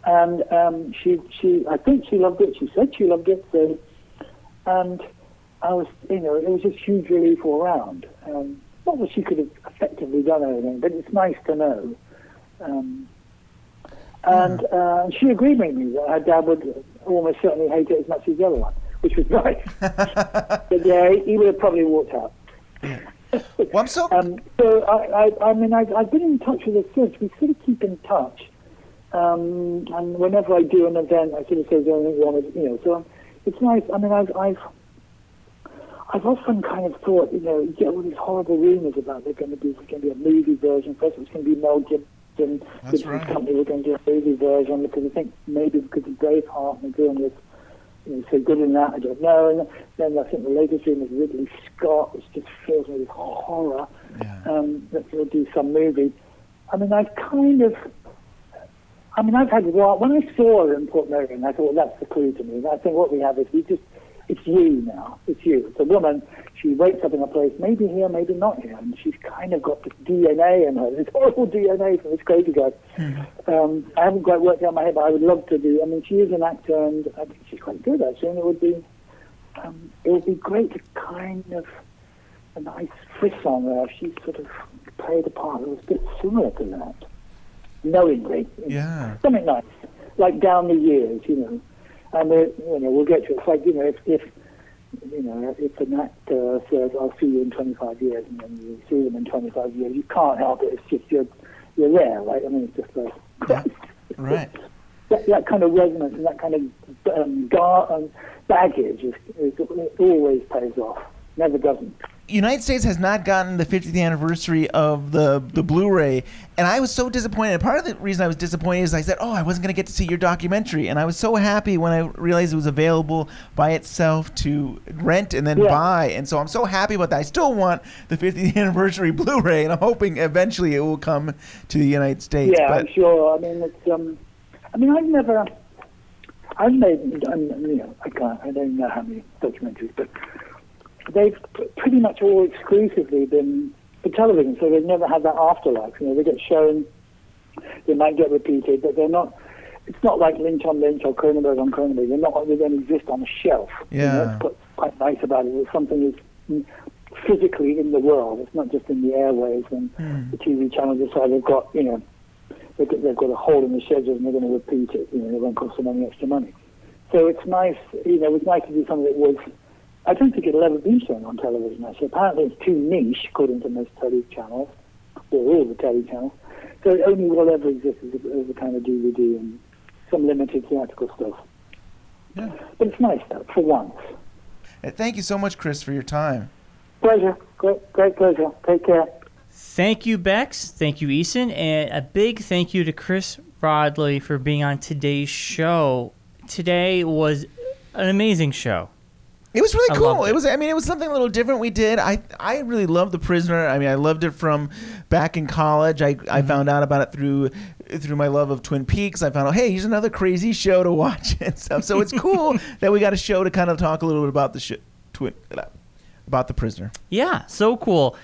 And um, she, she, I think she loved it. She said she loved it. So, and I was, you know, it was just huge relief all around. Um, not that she could have effectively done anything, but it's nice to know. Um, and uh, she agreed with me that her dad would almost certainly hate it as much as the other one, which was nice. but yeah, he would have probably walked out. Well, I'm so. Um, so I, I, I mean, I, I've been in touch with her since. We sort of keep in touch. Um, and whenever I do an event, I sort of say, "Is there anything wrong with you know?" So um, it's nice. I mean, I've, I've, I've often kind of thought, you know, you get all these horrible rumors about there's going to be there's going to be a movie version. First, it's going to be Mel Gibson. That's right. company were going to do a movie version because I think maybe because of Braveheart and they're doing this. Know, so good in that, I don't know. And then I think the latest film is Ridley Scott, which just fills me with horror. Um, that he'll do some movie. I mean, I've kind of I mean, I've had when I saw her in Portmeirion, I thought well, that's the clue to me. And I think what we have is we just it's you now. It's you. It's a woman. She wakes up in a place, maybe here, maybe not here, and she's kind of got this DNA in her, this horrible DNA from this crazy guy. Um, I haven't quite worked out my head, but I would love to do. I mean, she is an actor, and I think she's quite good actually. And it would be, um, it would be great to kind of a nice frisson there. if She sort of played a part that was a bit similar to that, knowingly. Yeah. Something nice, like down the years, you know. And we, you know, we'll get to it. It's like you know, if, if you know, if an actor says, "I'll see you in 25 years," and then you see them in 25 years, you can't help it. It's just you're you're there, right? I mean, it's just like Right. that, that kind of resonance and that kind of um, gar- um, baggage is, is it always pays off. Never doesn't. United States has not gotten the 50th anniversary of the the Blu-ray, and I was so disappointed. Part of the reason I was disappointed is I said, "Oh, I wasn't going to get to see your documentary," and I was so happy when I realized it was available by itself to rent and then Yeah. buy. And so I'm so happy about that. I still want the 50th anniversary Blu-ray, and I'm hoping eventually it will come to the United States. yeah, but I'm sure. I mean, it's. Um, I mean, I've never. I've made. I'm, you know, I can't. I don't know how many documentaries, but they've p- pretty much all exclusively been for television. So they've never had that afterlife. You know, they get shown. They might get repeated, but they're not. It's not like Lynch on Lynch or Cronenberg on Cronenberg. They're not. They don't exist on a shelf. You know, Yeah. that's what's quite nice about it. It's something that's mm, physically in the world. It's not just in the airways and the TV channels decide they've got, you know, they've got, they've got a hole in the schedule and they're going to repeat it. You know, it won't cost them any extra money. So it's nice, you know, it was nice to do something that was, I don't think it'll ever be shown on television actually. Apparently it's too niche according to most telly channels, or all the telly channels. So it only will ever exist as a, as a kind of DVD and some limited theatrical stuff. Yeah. But it's nice though, for once. Uh, Thank you so much, Chris, for your time. Pleasure. Great, great pleasure. Take care. Thank you, Bex. Thank you, Eason. And a big thank you to Chris Rodley for being on today's show. Today was an amazing show. It was really I cool. loved It. was. I mean, it was something a little different we did. I I really loved the prisoner. I mean, I loved it from back in college. I, I Mm-hmm. found out about it through through my love of Twin Peaks. I found out, hey, here's another crazy show to watch and stuff. So it's cool that we got a show to kind of talk a little bit about the sh- twin about the prisoner. Yeah, so cool.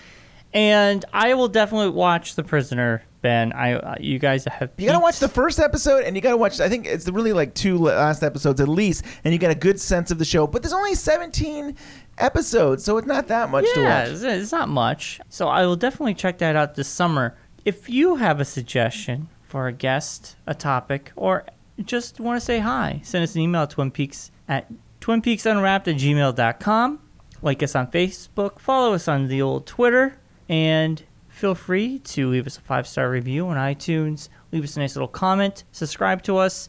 And I will definitely watch The Prisoner, Ben. I uh, you guys have You gotta watch the first episode, and you gotta watch. I think it's really like two last episodes at least, and you get a good sense of the show. But there's only 17 episodes, so it's not that much to yeah, watch. it's, it's not much. So I will definitely check that out this summer. If you have a suggestion for a guest, a topic, or just want to say hi, send us an email at Twin Peaks at twinpeaksunwrapped at gmail.com. Like us on Facebook, follow us on the old Twitter, and feel free to leave us a five star review on iTunes. Leave us a nice little comment. Subscribe to us.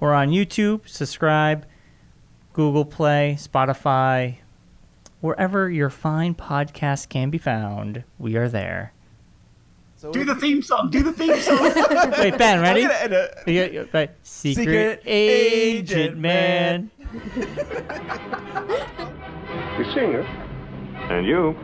We're on YouTube. Subscribe. Google Play, Spotify, wherever your fine podcast can be found. We are there. Do the theme song. Do the theme song. Wait, Ben, ready? I'm gonna end it. You got- you- right. Secret, Secret Agent Agent Man. The singer. And you.